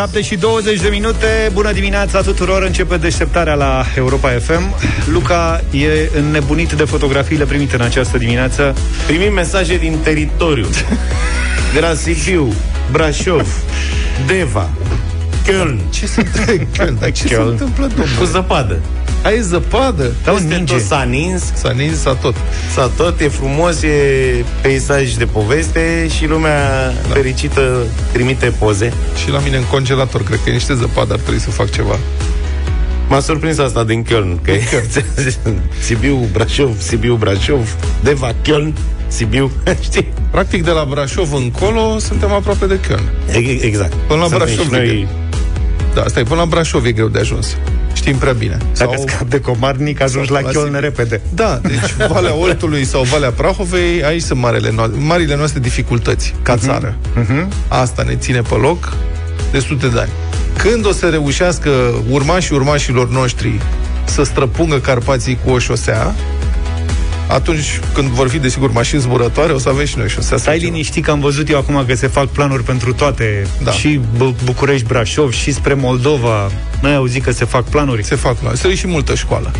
7 și 20 de minute, bună dimineața tuturor, începe deșteptarea la Europa FM. Luca e înnebunit de fotografiile primite în această dimineață. Primim mesaje din teritoriu. De la Sibiu, Brașov, Deva, Köln. Ce se întâmplă? Köln, dar ce se Köln. întâmplă, domnule? Cu zăpadă. Ai zăpadă? Da, un Peste ninge. tot s-a nins, S-a nins, s-a tot. s-a tot, e frumos, e peisaj de poveste și lumea da. fericită trimite poze. Și la mine în congelator, cred că e niște zăpadă, ar trebui să fac ceva. M-a surprins asta din Köln, că e Sibiu, Brașov, Sibiu, Brașov, Deva, Köln, Sibiu, știi? Practic, de la Brașov încolo, suntem aproape de Köln. E- Exact. Până la Suntem Brașov și e noi greu. Da, stai, până la Brașov e greu de ajuns. Știm prea bine. Dacă scap de comarnic, ajungi la sau la Köln Sibiu. repede. Da, deci Valea Oltului sau Valea Prahovei, aici sunt marele no- marile noastre dificultăți, ca țară. Asta ne ține pe loc de sute de ani. Când o să reușească urmașii urmașilor noștri să străpungă Carpații cu o șosea, atunci când vor fi, desigur, mașini zburătoare, o să avem și noi șosea. sau Stai ceva. liniștit că am văzut eu acum că se fac planuri pentru toate, Da. și Bu- București, Brașov, și spre Moldova. Noi auzit că se fac planuri. Se fac la. Se și multă școală.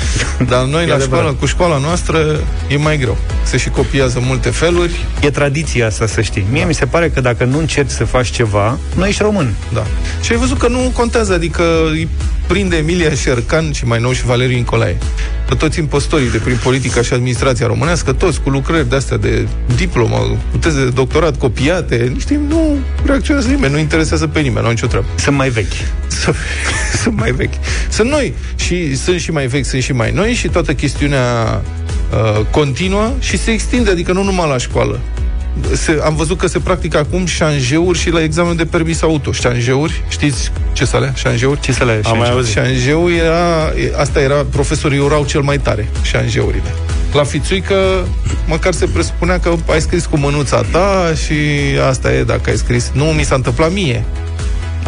Dar noi la adevărat. școală, cu școala noastră, e mai greu. Se și copiază multe feluri. E tradiția asta, să știi. Mie mi se pare că dacă nu încerci să faci ceva, nu ești român. Da. Și ai văzut că nu contează, adică îi prinde Emilia Șercan și mai nou și Valeriu Nicolae. Pe toți impostorii de prin politica și administrația românească, toți cu lucrări de astea de diplomă, cu teze de doctorat copiate, niște nu reacționează nimeni, nu interesează pe nimeni, nu au nicio treabă. Sunt mai vechi. Sunt- sunt mai vechi. Sunt noi și sunt și mai vechi, sunt și mai noi și toată chestiunea uh, continuă și se extinde, adică nu numai la școală. Se, am văzut că se practică acum șanjeuri și la examen de permis auto. Șanjeuri, știți ce să alea? Șanjeuri? Ce să le Am mai auzit. Șanjeu era, e- asta era, profesorii urau cel mai tare, șanjeurile. La fițuică, măcar se presupunea că ai scris cu mânuța ta și asta e, dacă ai scris. Nu mi s-a întâmplat mie.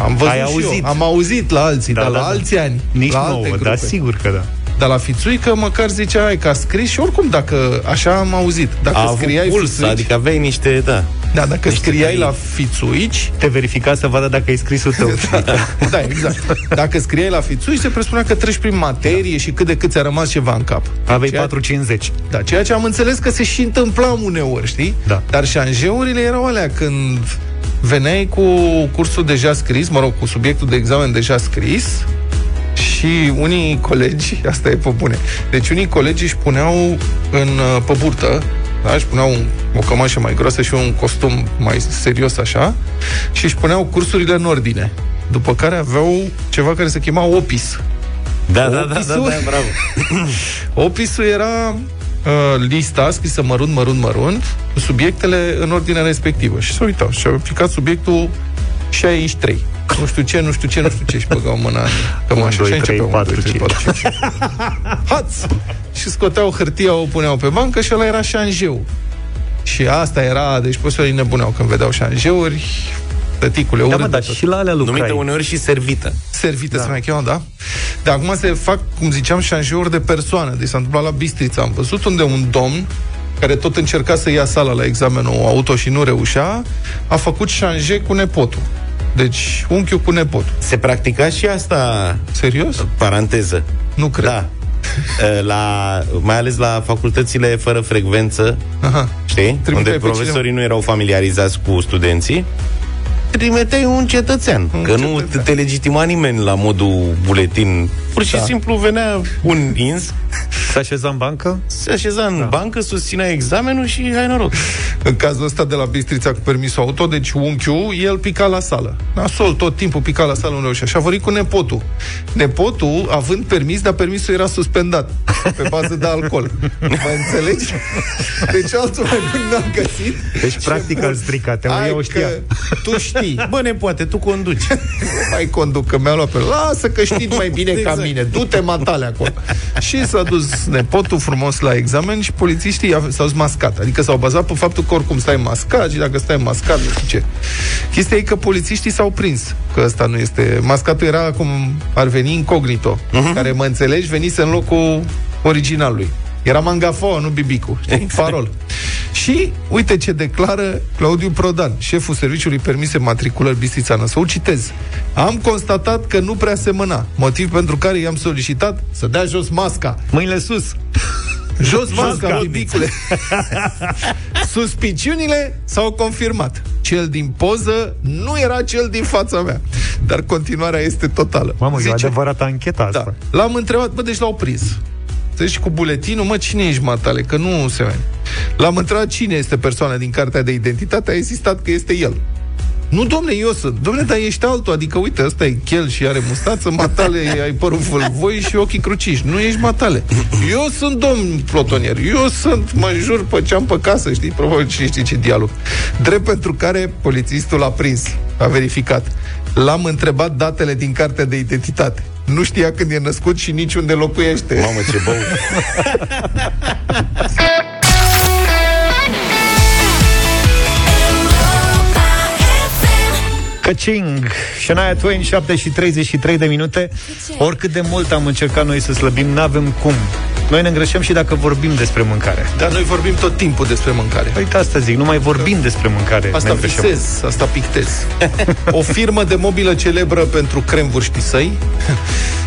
Am văzut Ai și auzit. Eu. Am auzit la alții, Da, dar da, la da. alți ani. Nici la nouă, alte dar grupe. sigur că da. Dar la fițuică măcar zicea ai că a scris și oricum dacă așa am auzit. Dacă A avut scriai puls, fițuici, adică aveai niște, da. da, dacă niște scriai tăi. la fițuici, Te verifica să vadă dacă ai scrisul tău. da, exact. Dacă scriai la fițuici, se presupunea că treci prin materie și cât de cât ți-a rămas ceva în cap. Aveai Ceea- 450. Da, ceea ce am înțeles că se și întâmpla uneori, știi? Da. Dar șanjeurile erau alea când veneai cu cursul deja scris, mă rog, cu subiectul de examen deja scris și unii colegi, asta e pe bune, deci unii colegi își puneau în, uh, pe burtă, da, își puneau un, o cămașă mai groasă și un costum mai serios așa și își puneau cursurile în ordine. După care aveau ceva care se chema OPIS. Da, da, da, da, Opisul? da, bravo. Opisul era uh, lista scrisă mărunt, mărunt, mărunt, cu subiectele în ordinea respectivă. Și se uitau și au aplicat subiectul 63. Nu știu ce, nu știu ce, nu știu ce și băgau mâna în cămașă. Un, și doi, începeau, trei, un, doi, patru, trei, patru, cinci. Haț! Și scoteau hârtia, o puneau pe bancă și ăla era șanjeu. Și asta era, deci profesorii nebuneau când vedeau șanjeuri, tăticule, Da, urât mă, de dar tot. și la alea Numită lucrai. uneori și servită. Servite da. se mai cheamă, da? Dar acum se fac, cum ziceam, șanjeuri de persoană. Deci s-a întâmplat la Bistrița. Am văzut unde un domn care tot încerca să ia sala la examenul auto și nu reușea, a făcut șanje cu nepotul. Deci, unchiul cu nepotul. Se practica și asta, Serios? paranteză. Nu cred. Da. La, mai ales la facultățile fără frecvență, Aha. știi? Trimiteai Unde pe profesorii nu erau familiarizați cu studenții, trimiteai un cetățean. Un că nu cetățean. te legitima nimeni la modul buletin. Pur și Da. simplu venea un ins, Se așeza în bancă? se așeza în da. bancă, susținea examenul și hai noroc. În cazul ăsta de la Bistrița cu permisul auto, deci unchiul, el pica la sală. Nasol, tot timpul pica la sală, nu reușea. Și a vorbit cu nepotul. Nepotul, având permis, dar permisul era suspendat pe bază de alcool. Mă înțelegi? Deci altul mai bun n-a găsit. Deci, practic, îl strica. Te Hai eu o știa. că tu știi. Bă, ne poate, tu conduci. Mai conduc, că mi-a luat pe... Lasă că știi mai bine Exact. ca mine. Du-te matale acolo. Și s-a dus nepotul frumos la examen și polițiștii a- s-au dus mascat. Adică s-au bazat pe faptul că oricum stai mascat și dacă stai mascat, nu știu ce. Chestia e că polițiștii s-au prins că ăsta nu este... Mascatul era cum ar veni incognito, uh-huh. care, mă înțelegi, venise în locul originalului. Era Mangafo, nu Bibicu, știi? Farol. Și uite ce declară Claudiu Prodan, șeful serviciului permise matriculări Bistrița Năsău. Citez. Am constatat că nu prea semăna, motiv pentru care i-am solicitat să dea jos masca. Mâinile sus. Jos masca, bibicule. Suspiciunile s-au confirmat. Cel din poză nu era cel din fața mea. Dar continuarea este totală. Mamă, Zice, e adevărată ancheta asta. Da. L-am întrebat, bă, deci l-au prins. Deci cu buletinul, mă, cine ești, matale? Că nu se vede. L-am întrebat cine este persoana din cartea de identitate, a existat că este el. Nu, domne, eu sunt. Domne, dar ești altul. Adică, uite, ăsta e chel și are mustață, matale, ai părul voi și ochii cruciși. Nu ești matale. Eu sunt domn plotonier. Eu sunt, mă jur, pe ce am pe casă, știi? Probabil și știi ce dialog. Drept pentru care polițistul l-a prins. A verificat. L-am întrebat datele din cartea de identitate. Nu știa când e născut și nici unde locuiește. Mamă, ce bău! Căcing, Shania Twain, 7 și 33 de minute. Oricât de mult am încercat noi să slăbim, n-avem cum. Noi ne îngrășăm și dacă vorbim despre mâncare. Dar noi vorbim tot timpul despre mâncare. Uite, asta zic, nu mai vorbim da. despre mâncare. Asta visez, asta pictez. o firmă de mobilă celebră pentru cremvuri săi.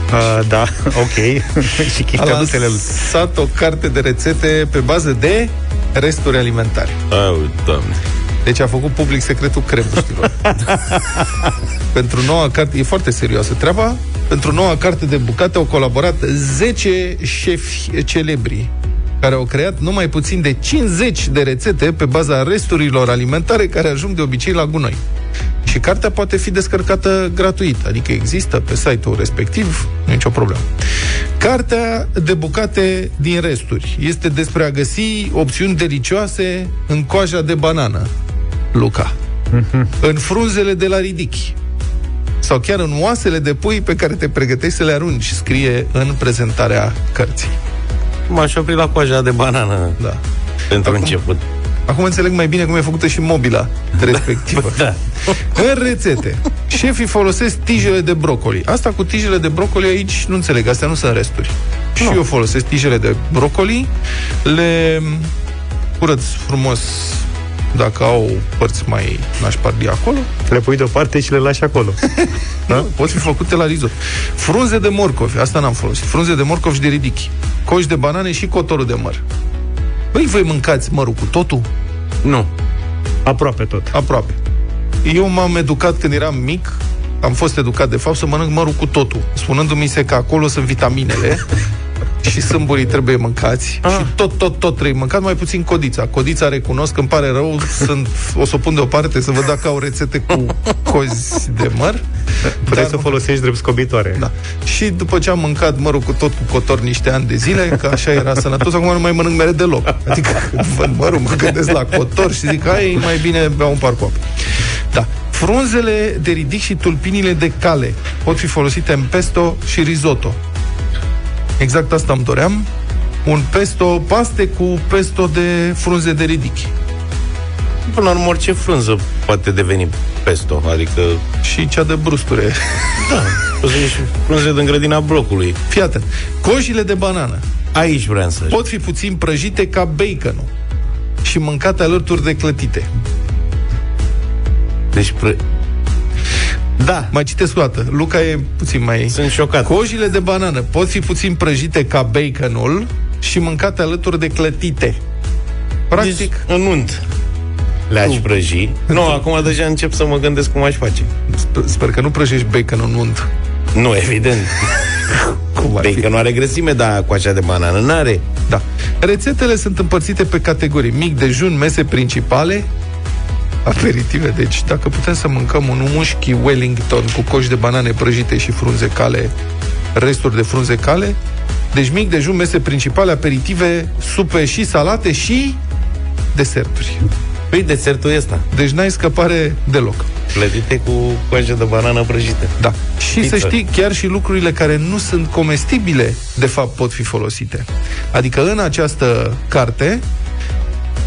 Uh, da, ok. și a lansat o carte de rețete pe bază de resturi alimentare. Oh, doamne. Deci a făcut public secretul cremuștilor. Pentru noua carte, e foarte serioasă treaba, pentru noua carte de bucate au colaborat 10 șefi celebri care au creat numai puțin de 50 de rețete pe baza resturilor alimentare care ajung de obicei la gunoi. Și cartea poate fi descărcată gratuit, adică există pe site-ul respectiv, nu nicio problemă. Cartea de bucate din resturi este despre a găsi opțiuni delicioase în coaja de banană, Luca. Mm-hmm. În frunzele de la ridichi. Sau chiar în oasele de pui pe care te pregătești să le arunci, scrie în prezentarea cărții. M-aș opri la coaja de banană. Da. Pentru acum, început. Acum înțeleg mai bine cum e făcută și mobila respectivă. Da. În rețete, șefii folosesc tijele de brocoli. Asta cu tijele de brocoli aici nu înțeleg, astea nu sunt resturi. Și eu folosesc tijele de brocoli, le curăț frumos dacă au părți mai nașpardi acolo. Le pui deoparte și le lași acolo. da? Pot fi făcute la risot. Frunze de morcovi, asta n-am folosit. Frunze de morcovi și de ridichi. Coși de banane și cotorul de măr. Păi voi mâncați mărul cu totul? Nu. Aproape tot. Aproape. Eu m-am educat când eram mic, am fost educat de fapt să mănânc mărul cu totul, spunându-mi se că acolo sunt vitaminele și sâmburii trebuie mâncați ah. și tot, tot, tot trebuie mâncat, mai puțin codița. Codița recunosc, îmi pare rău, sunt, o să o pun deoparte să văd dacă au rețete cu cozi de măr. Puteai să o folosești drept scobitoare. Da. Și după ce am mâncat mărul cu tot cu cotor niște ani de zile, că așa era sănătos, acum nu mai mănânc mere deloc. Adică când văd mărul, mă gândesc la cotor și zic, hai, mai bine beau un par cu apă. Da. Frunzele de ridic și tulpinile de cale pot fi folosite în pesto și risotto. Exact asta îmi doream. Un pesto, paste cu pesto de frunze de ridichi. Până la urmă, orice frunză poate deveni pesto, adică... Și cea de brusture. Da, poți să și frunze din grădina blocului. Fii atent. Cojile de banană. Aici vreau să Pot fi puțin prăjite ca baconul și mâncate alături de clătite. Deci pră... Da. Mai citesc o dată. Luca e puțin mai... Sunt șocat. Cojile de banană pot fi puțin prăjite ca baconul și mâncate alături de clătite. Practic... Deci, în unt le-aș prăji. Nu, acum deja încep să mă gândesc cum aș face. Sper, sper că nu prăjești bacon în unt. Nu, evident. cum bacon nu are grăsime, dar cu așa de banană n-are. Da. Rețetele sunt împărțite pe categorii. Mic dejun, mese principale, aperitive. Deci, dacă putem să mâncăm un mușchi Wellington cu coși de banane prăjite și frunze cale, resturi de frunze cale, deci mic dejun, mese principale, aperitive, supe și salate și deserturi. Păi desertul ăsta. Deci n-ai scăpare deloc. Plătite cu coajă de banană prăjită. Da. Și Pizza. să știi, chiar și lucrurile care nu sunt comestibile, de fapt, pot fi folosite. Adică în această carte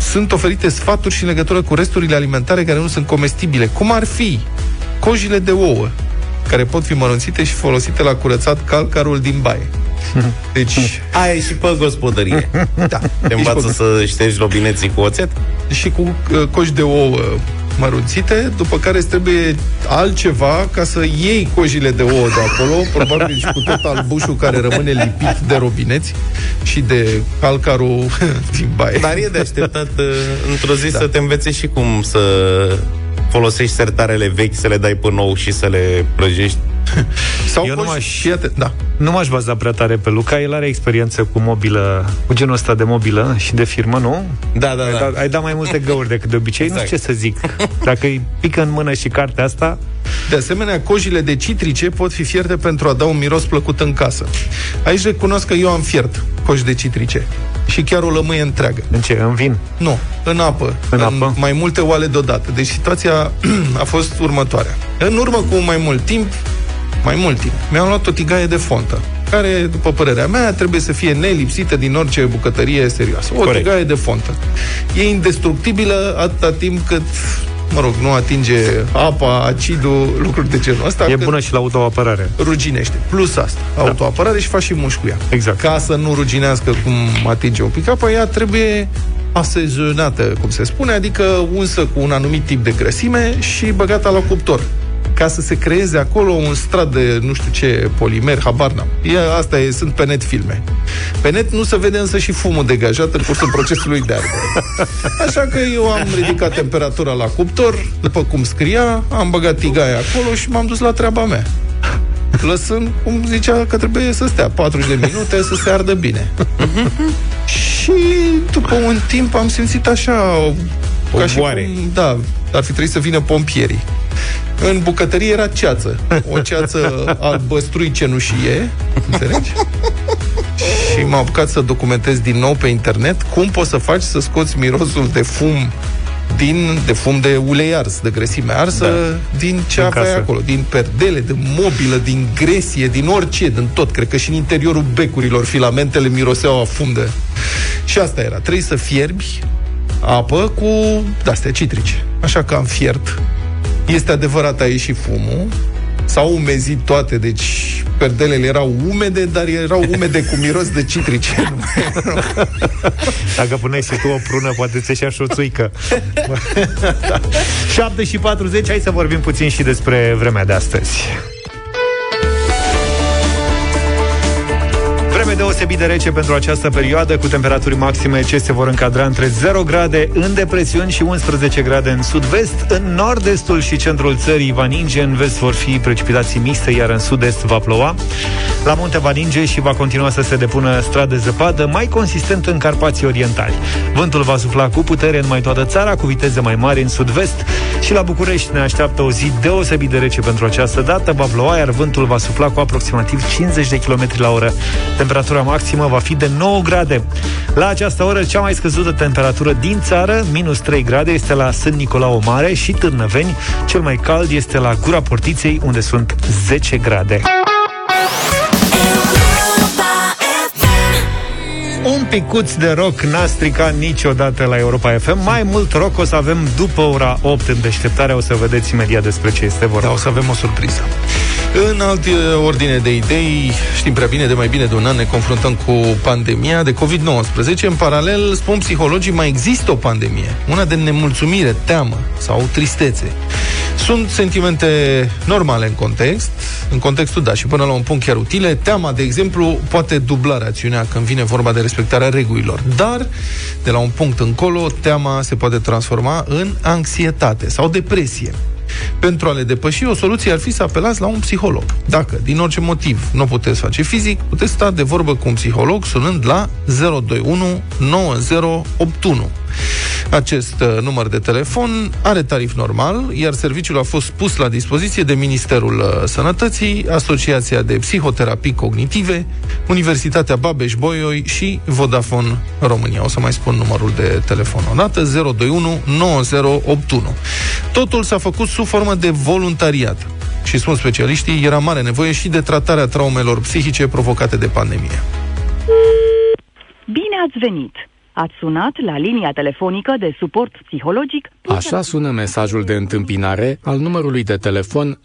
sunt oferite sfaturi și în legătură cu resturile alimentare care nu sunt comestibile, cum ar fi cojile de ouă, care pot fi mărunțite și folosite la curățat calcarul din baie. Deci... Aia e și pe gospodărie. da. Te învață pe... să ștergi robineții cu oțet? Și cu uh, coși de ouă mărunțite, după care îți trebuie altceva ca să iei cojile de ouă de acolo, probabil și cu tot albușul care rămâne lipit de robineți și de calcarul din baie. Dar e de așteptat uh, într-o zi da. să te învețe și cum să folosești sertarele vechi, să le dai pe nou și să le prăjești Sau Eu nu m-aș, da. nu m-aș baza prea tare pe Luca, el are experiență cu mobilă, cu genul ăsta de mobilă și de firmă, nu? Da, da, ai da. Dat, ai dat mai multe găuri decât de obicei, exact. nu știu ce să zic. Dacă îi pică în mână și cartea asta... De asemenea, cojile de citrice pot fi fierte pentru a da un miros plăcut în casă. Aici recunosc că eu am fiert coji de citrice și chiar o lămâie întreagă. În ce? În vin? Nu, în apă. În, în apă? mai multe oale deodată. Deci situația a fost următoarea. În urmă cu mai mult timp, mai mult timp, mi-am luat o tigaie de fontă, care, după părerea mea, trebuie să fie nelipsită din orice bucătărie serioasă. O Corect. tigaie de fontă. E indestructibilă atâta timp cât mă rog, nu atinge apa, acidul, lucruri de genul ăsta. E bună și la autoapărare. Ruginește. Plus asta, da. autoapărare și faci și mușchi cu ea. Exact. Ca să nu ruginească cum atinge o pic apa, ea trebuie asezonată, cum se spune, adică unsă cu un anumit tip de grăsime și băgată la cuptor ca să se creeze acolo un strat de nu știu ce polimer, habar n-am. E, asta e, sunt pe net filme. Pe net nu se vede însă și fumul degajat în cursul procesului de ardere. Așa că eu am ridicat temperatura la cuptor, după cum scria, am băgat tigaia acolo și m-am dus la treaba mea lăsând, cum zicea, că trebuie să stea 40 de minute să se ardă bine. și după un timp am simțit așa o ca și cum, da, ar fi trebuit să vină pompierii. În bucătărie era ceață. O ceață albăstrui cenușie, înțelegi? și m-am apucat să documentez din nou pe internet cum poți să faci să scoți mirosul de fum din, de fum de ulei ars, de grăsime arsă, da. din ce aveai acolo, din perdele, de mobilă, din gresie, din orice, din tot. Cred că și în interiorul becurilor filamentele miroseau a fum de... Și asta era. Trebuie să fierbi apă cu astea citrice. Așa că am fiert. Este adevărat, a ieșit fumul. S-au umezit toate, deci perdelele erau umede, dar erau umede cu miros de citrice. Dacă puneai și tu o prună, poate ți și o țuică. 7 și 40, hai să vorbim puțin și despre vremea de astăzi. Deosebit de rece pentru această perioadă, cu temperaturi maxime ce se vor încadra între 0 grade în depresiuni și 11 grade în sud-vest. În nord-estul și centrul țării va ninge, în vest vor fi precipitații mixte, iar în sud-est va ploua. La munte va ninge și va continua să se depună strat de zăpadă, mai consistent în Carpații Orientali. Vântul va sufla cu putere în mai toată țara, cu viteze mai mari în sud-vest și la București ne așteaptă o zi deosebit de rece pentru această dată. Va ploua, iar vântul va sufla cu aproximativ 50 de km la oră. Temperatura maximă va fi de 9 grade. La această oră, cea mai scăzută temperatură din țară, minus 3 grade, este la Sân Nicolau Mare și Târnăveni. Cel mai cald este la Gura Portiței, unde sunt 10 grade. Un picuț de rock n-a stricat niciodată la Europa FM. Mai mult rock o să avem după ora 8 în deșteptare. O să vedeți imediat despre ce este vorba. Da, o să avem o surpriză. În alte ordine de idei, știm prea bine, de mai bine de un an ne confruntăm cu pandemia de COVID-19. În paralel, spun psihologii, mai există o pandemie. Una de nemulțumire, teamă sau tristețe. Sunt sentimente normale în context, în contextul, da, și până la un punct chiar utile. Teama, de exemplu, poate dubla rațiunea când vine vorba de respectarea regulilor. Dar, de la un punct încolo, teama se poate transforma în anxietate sau depresie. Pentru a le depăși, o soluție ar fi să apelați la un psiholog. Dacă, din orice motiv, nu puteți face fizic, puteți sta de vorbă cu un psiholog sunând la 021 9081. Acest uh, număr de telefon are tarif normal, iar serviciul a fost pus la dispoziție de Ministerul uh, Sănătății, Asociația de Psihoterapii Cognitive, Universitatea Babeș-Bolyai și Vodafone România. O să mai spun numărul de telefon o dată, 021 9081. Totul s-a făcut sub formă de voluntariat și spun specialiștii, era mare nevoie și de tratarea traumelor psihice provocate de pandemie. Bine ați venit! Ați sunat la linia telefonică de suport psihologic Așa sună mesajul de întâmpinare al numărului de telefon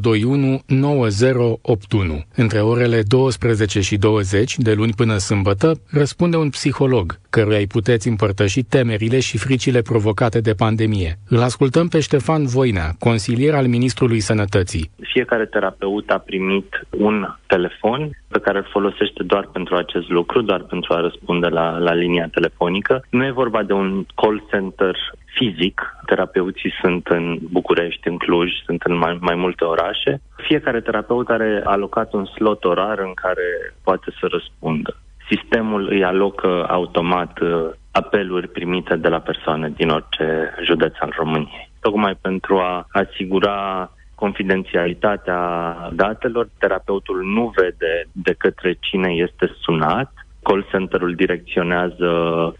021 9081. Între orele 12 și 20, de luni până sâmbătă, răspunde un psiholog, căruia îi puteți împărtăși temerile și fricile provocate de pandemie. Îl ascultăm pe Ștefan Voinea, consilier al Ministrului Sănătății. Fiecare terapeut a primit un telefon pe care îl folosește doar pentru acest lucru, doar pentru a răspunde la, la linia telefonică. Nu e vorba de un call center fizic. Terapeuții sunt în București, în Cluj, sunt în mai, mai multe orașe. Fiecare terapeut are alocat un slot orar în care poate să răspundă. Sistemul îi alocă automat uh, apeluri primite de la persoane din orice județ al României. Tocmai pentru a asigura confidențialitatea datelor, terapeutul nu vede de către cine este sunat, call center-ul direcționează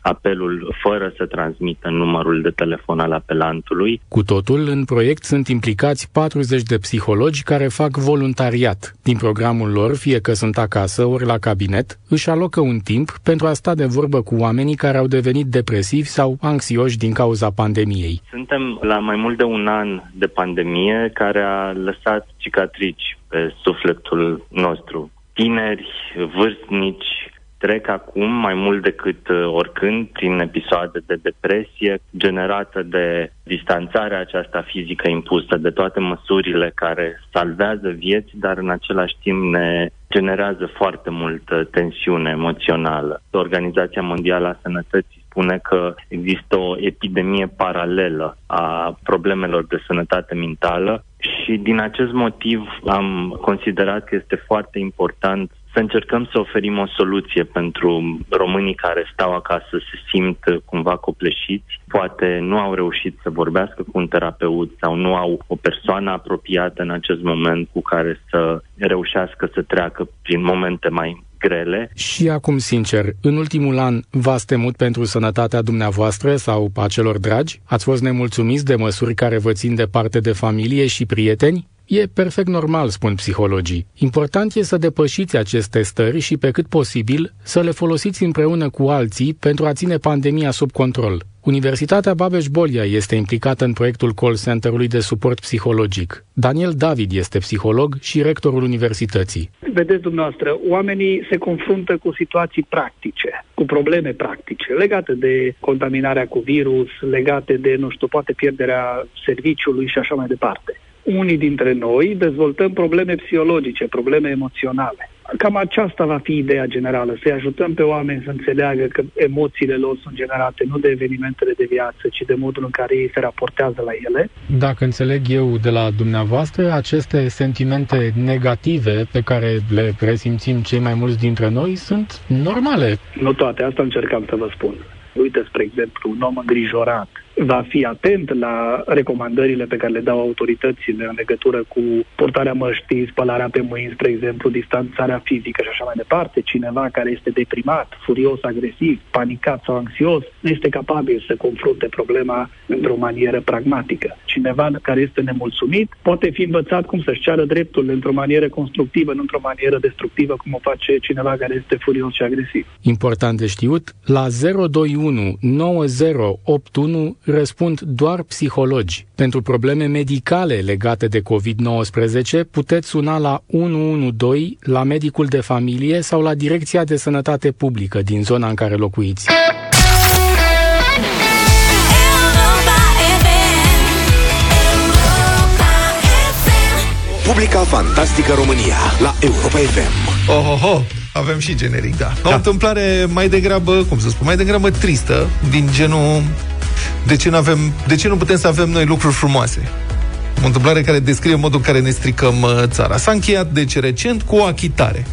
apelul fără să transmită numărul de telefon al apelantului. Cu totul, în proiect sunt implicați 40 de psihologi care fac voluntariat. Din programul lor, fie că sunt acasă ori la cabinet, își alocă un timp pentru a sta de vorbă cu oamenii care au devenit depresivi sau anxioși din cauza pandemiei. Suntem la mai mult de un an de pandemie care a lăsat cicatrici pe sufletul nostru. Tineri, vârstnici, trec acum mai mult decât uh, oricând prin episoade de depresie generată de distanțarea aceasta fizică impusă, de toate măsurile care salvează vieți, dar în același timp ne generează foarte multă tensiune emoțională. Organizația Mondială a Sănătății spune că există o epidemie paralelă a problemelor de sănătate mentală și din acest motiv am considerat că este foarte important să încercăm să oferim o soluție pentru românii care stau acasă, se simt cumva copleșiți, poate nu au reușit să vorbească cu un terapeut sau nu au o persoană apropiată în acest moment cu care să reușească să treacă prin momente mai grele. Și acum, sincer, în ultimul an v-ați temut pentru sănătatea dumneavoastră sau a celor dragi? Ați fost nemulțumiți de măsuri care vă țin departe de familie și prieteni? E perfect normal, spun psihologii. Important e să depășiți aceste stări și, pe cât posibil, să le folosiți împreună cu alții pentru a ține pandemia sub control. Universitatea Babeș-Bolia este implicată în proiectul call center-ului de suport psihologic. Daniel David este psiholog și rectorul universității. Vedeți dumneavoastră, oamenii se confruntă cu situații practice, cu probleme practice, legate de contaminarea cu virus, legate de, nu știu, poate pierderea serviciului și așa mai departe unii dintre noi dezvoltăm probleme psihologice, probleme emoționale. Cam aceasta va fi ideea generală, să-i ajutăm pe oameni să înțeleagă că emoțiile lor sunt generate nu de evenimentele de viață, ci de modul în care ei se raportează la ele. Dacă înțeleg eu de la dumneavoastră, aceste sentimente negative pe care le resimțim cei mai mulți dintre noi sunt normale. Nu toate, asta încercam să vă spun. Uite, spre exemplu, un om îngrijorat va fi atent la recomandările pe care le dau autoritățile în legătură cu portarea măștii, spălarea pe mâini, spre exemplu, distanțarea fizică și așa mai departe. Cineva care este deprimat, furios, agresiv, panicat sau anxios, nu este capabil să confrunte problema într-o manieră pragmatică. Cineva care este nemulțumit poate fi învățat cum să-și ceară dreptul într-o manieră constructivă, nu într-o manieră destructivă, cum o face cineva care este furios și agresiv. Important de știut, la 021 9081 răspund doar psihologi. Pentru probleme medicale legate de COVID-19, puteți suna la 112 la medicul de familie sau la Direcția de Sănătate Publică din zona în care locuiți. Republica Fantastică România la Europa FM. Oh, oh, oh. Avem și generic, da. da. O întâmplare mai degrabă, cum să spun, mai degrabă tristă, din genul de ce, avem, de ce nu putem să avem noi lucruri frumoase? O întâmplare care descrie modul în care ne stricăm uh, țara. S-a încheiat, deci, recent cu o achitare.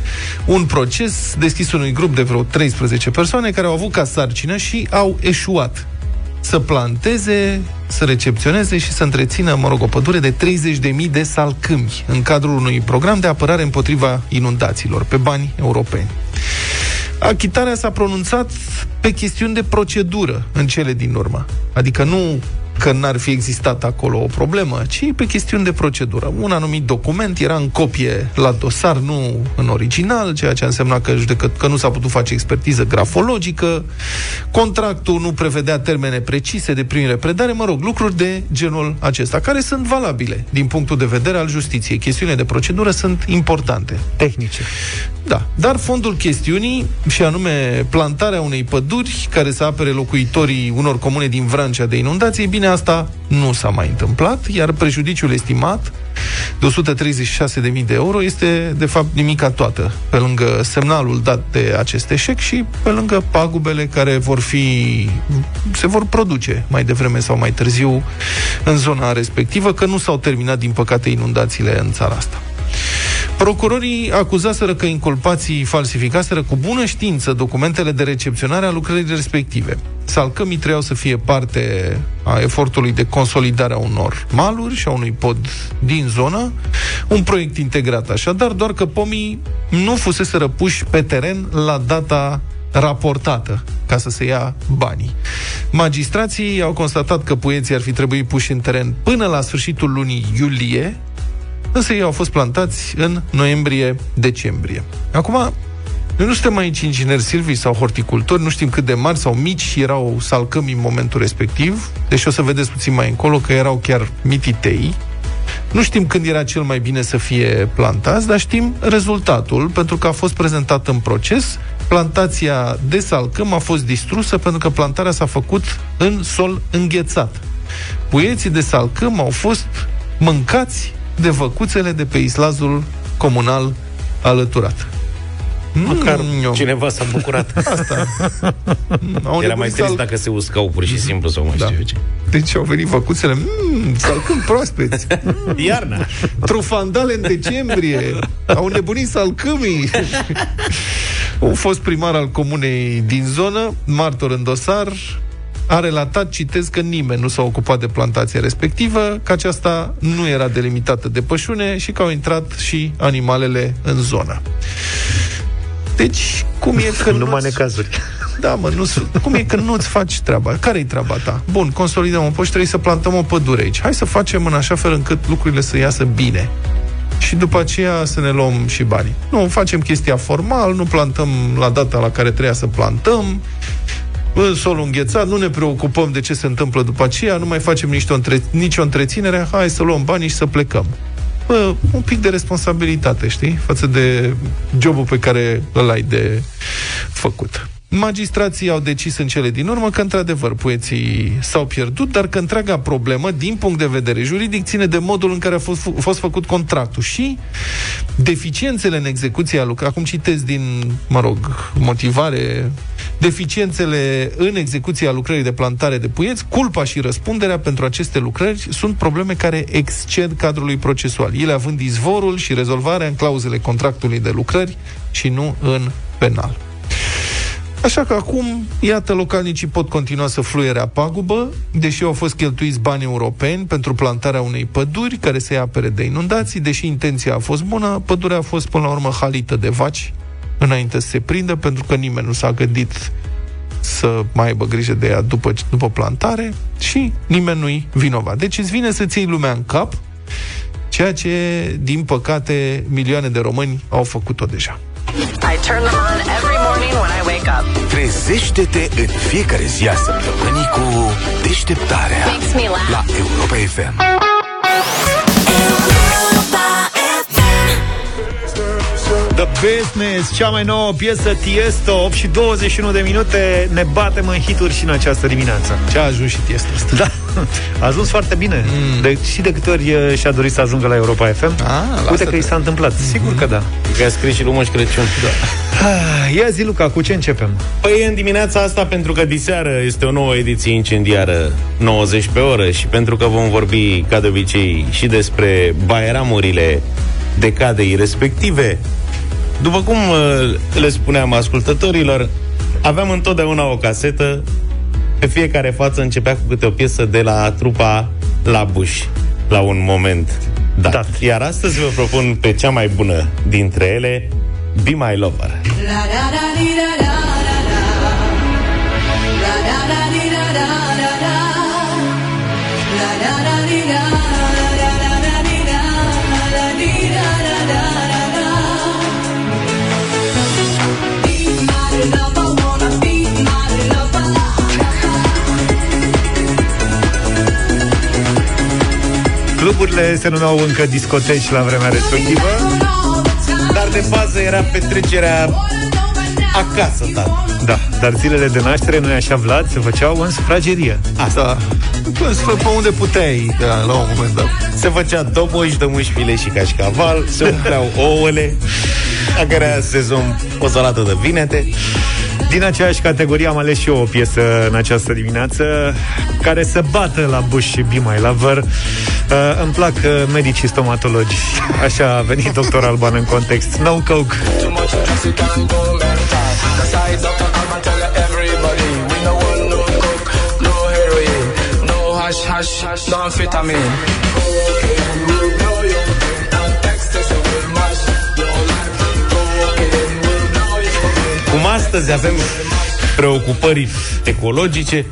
Un proces deschis unui grup de vreo 13 persoane care au avut ca sarcină și au eșuat să planteze, să recepționeze și să întrețină, mă rog, o pădure de 30.000 de salcâmi în cadrul unui program de apărare împotriva inundațiilor pe bani europeni. Achitarea s-a pronunțat pe chestiuni de procedură în cele din urmă. Adică nu că n-ar fi existat acolo o problemă, ci pe chestiuni de procedură. Un anumit document era în copie la dosar, nu în original, ceea ce însemna că, judecă, că nu s-a putut face expertiză grafologică, contractul nu prevedea termene precise de primire predare, mă rog, lucruri de genul acesta, care sunt valabile din punctul de vedere al justiției. Chestiunile de procedură sunt importante. Tehnice. Da, dar fondul chestiunii, și anume plantarea unei păduri care să apere locuitorii unor comune din Vrancea de inundații, bine, asta nu s-a mai întâmplat, iar prejudiciul estimat de 136.000 de euro este, de fapt, nimica toată, pe lângă semnalul dat de acest eșec și pe lângă pagubele care vor fi, se vor produce mai devreme sau mai târziu în zona respectivă, că nu s-au terminat, din păcate, inundațiile în țara asta. Procurorii acuzaseră că inculpații falsificaseră cu bună știință documentele de recepționare a lucrării respective. Salcămii trebuiau să fie parte a efortului de consolidare a unor maluri și a unui pod din zonă, un proiect integrat așadar, doar că pomii nu fusese răpuși pe teren la data raportată ca să se ia banii. Magistrații au constatat că puieții ar fi trebuit puși în teren până la sfârșitul lunii iulie, însă ei au fost plantați în noiembrie-decembrie. Acum, noi nu suntem aici ingineri silvi sau horticultori, nu știm cât de mari sau mici erau salcămi în momentul respectiv, deși o să vedeți puțin mai încolo că erau chiar mititei. Nu știm când era cel mai bine să fie plantați, dar știm rezultatul, pentru că a fost prezentat în proces. Plantația de salcâm a fost distrusă pentru că plantarea s-a făcut în sol înghețat. Puieții de salcâm au fost mâncați de văcuțele de pe islazul comunal alăturat. Măcar Mm, cineva s-a bucurat. Asta. Au Era mai nebunit trist sal- dacă se uscau pur și simplu sau mai Da. știu eu ce. Deci au venit văcuțele, mmm, salcâm proaspeți, Iarna. trufandale în decembrie, au nebunit salcâmii. Un fost primar al comunei din zonă, martor în dosar, a relatat, citez, că nimeni nu s-a ocupat de plantația respectivă, că aceasta nu era delimitată de pășune și că au intrat și animalele în zonă. Deci, cum e că Numai nu-ți- necazuri. da, mă, nu Cum e că nu-ți faci treaba? Care-i treaba ta? Bun, consolidăm un poș, trebuie să plantăm o pădure aici. Hai să facem în așa fel încât lucrurile să iasă bine. Și după aceea să ne luăm și banii. Nu, facem chestia formal, nu plantăm la data la care trebuia să plantăm, în solul înghețat, nu ne preocupăm de ce se întâmplă după aceea, nu mai facem nicio, între, nicio întreținere, hai să luăm banii și să plecăm. Bă, un pic de responsabilitate, știi, față de jobul pe care îl ai de făcut. Magistrații au decis în cele din urmă că, într-adevăr, poeții s-au pierdut, dar că întreaga problemă, din punct de vedere juridic, ține de modul în care a fost, a fost făcut contractul și deficiențele în execuția lucrării. Acum citesc din, mă rog, motivare, deficiențele în execuția lucrării de plantare de puieți, culpa și răspunderea pentru aceste lucrări sunt probleme care exced cadrului procesual, ele având izvorul și rezolvarea în clauzele contractului de lucrări și nu în penal. Așa că acum, iată, localnicii pot continua să fluiere pagubă, deși au fost cheltuiți bani europeni pentru plantarea unei păduri care să-i apere de inundații, deși intenția a fost bună, pădurea a fost până la urmă halită de vaci înainte să se prindă, pentru că nimeni nu s-a gândit să mai aibă grijă de ea după, după plantare și nimeni nu-i vinovat. Deci îți vine să ții lumea în cap, ceea ce, din păcate, milioane de români au făcut-o deja. I turn them on every morning when I wake up. Trezește-te în fiecare zi a săptămânii cu deșteptarea Makes me laugh. la Europa FM. The Business, cea mai nouă piesă Tiesto 8 și 21 de minute Ne batem în hituri și în această dimineață Ce a ajuns și Tiesto ăsta? Da, a ajuns foarte bine mm. de, Și de câte ori e, și-a dorit să ajungă la Europa FM Ah, Uite lasă-te. că i s-a întâmplat, sigur că da Că a scris și lui Moș Crăciun. Da. Ah, Ia zi, Luca, cu ce începem? Păi în dimineața asta, pentru că diseară este o nouă ediție incendiară 90 pe oră și pentru că vom vorbi, ca de obicei, și despre bairamurile decadei respective, după cum uh, le spuneam ascultătorilor, aveam întotdeauna o casetă, pe fiecare față începea cu câte o piesă de la trupa La Bush, la un moment dat. Dat. Iar astăzi vă propun pe cea mai bună dintre ele, Be My Lover. Cluburile se numeau încă discoteci la vremea respectivă. Dar de bază era petrecerea acasă, tata. Da, dar zilele de naștere, nu așa, Vlad, se făceau în sufragerie. Asta. Păi, pe unde puteai, da, la un moment dat. Se făcea doboși de mușfile și cașcaval, se umpleau ouăle, la care sezon o salată de vinete. Din aceeași categorie am ales și eu o piesă în această dimineață care să bată la Bush și Be My Lover. Uh, îmi plac uh, medicii stomatologi. Așa a venit doctor Alban în context. No coke. Hash, hash, no amphetamine. Astăzi avem preocupări ecologice,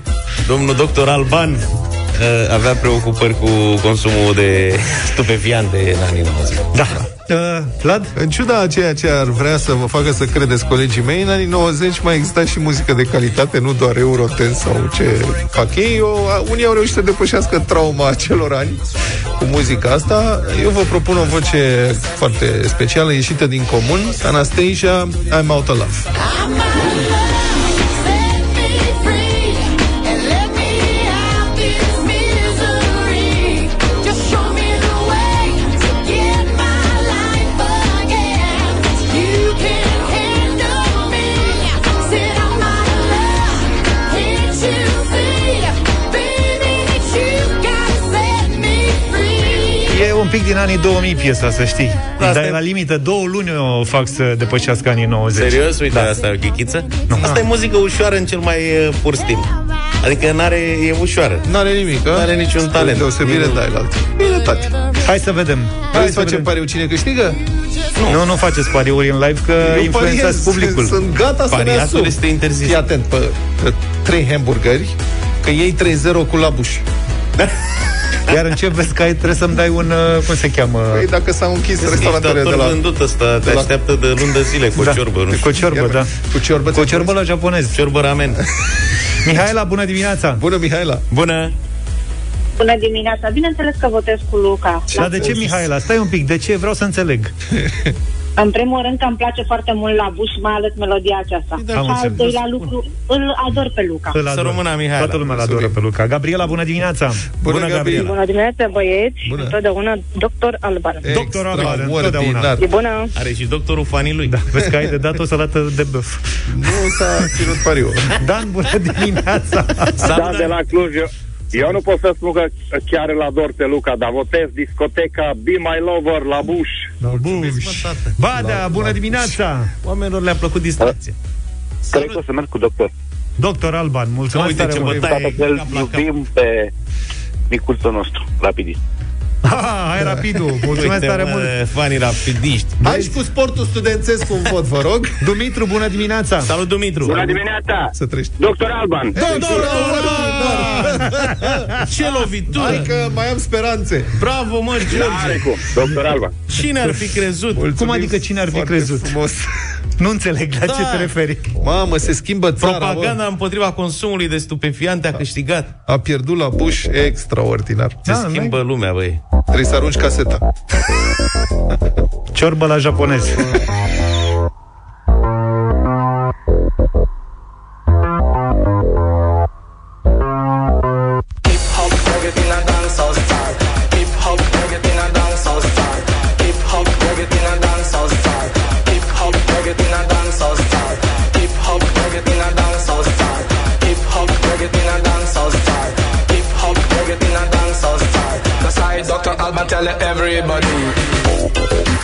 domnul doctor Alban uh, avea preocupări cu consumul de stupefiante în anii 90. Da. Uh, Vlad? În ciuda a ceea ce ar vrea să vă facă să credeți colegii mei, în anii 90 mai exista și muzică de calitate, nu doar Euroten sau ce fac ei. Eu, unii au reușit să depășească trauma acelor ani cu muzica asta. Eu vă propun o voce foarte specială, ieșită din comun, Anastasia, I'm Out of Love. Pic din anii 2000 piesa, să știi. Asta Dar e la limită, două luni o fac să depășească anii 90. Serios? Uite, da. asta e o ghichiță? Nu. Asta e muzică ușoară în cel mai uh, pur stil. Adică n-are, e ușoară. N-are nimic, a? N-are niciun talent. Deosebire de aia Bine, tati. Hai să vedem. Hai să facem pariu cine câștigă? Nu, nu, nu faceți pariuri în live că Eu influențați pariez, publicul. Sunt gata să ne Pariatul asum. este interzis. Fii atent, pe, pe trei hamburgeri, că ei 3-0 cu labuș. Iar încep vezi că ai, trebuie să-mi dai un, uh, cum se cheamă? Păi dacă s-au închis Ești restaurantele de doctor la... vândut ăsta, te la- așteaptă de luni de zile cu o Da, ciorbă, nu Cu știu. ciorbă, da. Cu ciorbă, Cu ciorbă la japonez. Ciorbă ramen. Mihaela, bună dimineața! Bună, Mihaela! Bună! Bună dimineața! Bineînțeles că votez cu Luca. Dar de ce, Mihaela? Stai un pic, de ce? Vreau să înțeleg. În primul rând că îmi place foarte mult la Bush, mai ales melodia aceasta. Am Și al înțeles. doilea lucru, îl ador pe Luca. Îl ador. rămână, Mihaela. Toată lumea îl adoră Mulțumim. pe Luca. Gabriela, bună dimineața! Bună, Gabriela! Bună dimineața, băieți! Bună. Întotdeauna doctor Alban. Doctor Alban, Extraordinar. întotdeauna. E bună! Are și doctorul fanii lui. Da, vezi că ai de dat o salată de băf. Nu s-a ținut pariul. Dan, bună dimineața! Da, de la Cluj. Eu, eu nu pot să spun că chiar îl ador pe Luca, dar votez discoteca Be My Lover la Bush. La Bush. Badea, bună dimineața! Oamenilor le-a plăcut distracția. Cred că o să merg cu doctor. Doctor Alban, mulțumesc Uite tare ce mult. bătaie. Toată că îl cap la cap. iubim pe micuțul nostru, rapidist. Ha, hai rapidul, mulțumesc Uite, tare mă, mult. Fanii rapidiști. Hai și cu sportul studențesc un vot, vă rog. Dumitru, bună dimineața! Salut, Dumitru! Bună dimineața! Să trăiești. Doctor Alban! Doctor Alban! Ce lovitură! Adică mai am speranțe. Bravo, mă, Are George! cum, doctor Alban. Cine ar fi crezut? Mulțumim Cum adică cine ar fi foarte crezut? Frumos. Nu înțeleg la ce Da. te referi. Mamă, se schimbă țara, Propaganda bă. împotriva consumului de stupefiante a câștigat. A pierdut la Bush extraordinar. Se Da, schimbă lumea, băi. Trebuie să arunci caseta. Ciorbă la japonez. Hip hop, reggaeton and dancehall style. Hip hop, reggaeton and dancehall style. Why Dr. Alban tell everybody.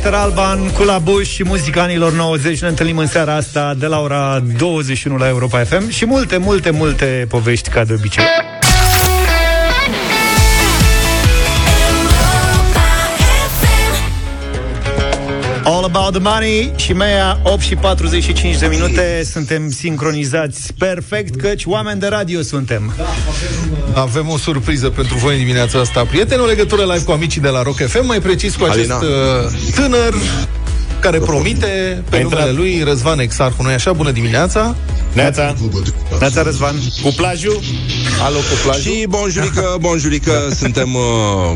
Dr. Alban cu la Bush și muzica anilor 90 Ne întâlnim în seara asta de la ora 21 la Europa FM Și multe, multe, multe povești ca de obicei About Money. Și mea 8 și 45 de minute. Suntem sincronizați perfect Căci oameni de radio suntem. Da, avem o surpriză pentru voi în dimineața asta. Prieteni, o legătură live cu amicii de la Rock FM Mai precis cu acest Alina. tânăr care promite pe numele lui Răzvan Exarhu. noi așa? Bună dimineața! Neața! Neața Răzvan! Cu plajiu, Alo, cu plajiu, Și bonjurică, bonjurică, da. suntem... Uh,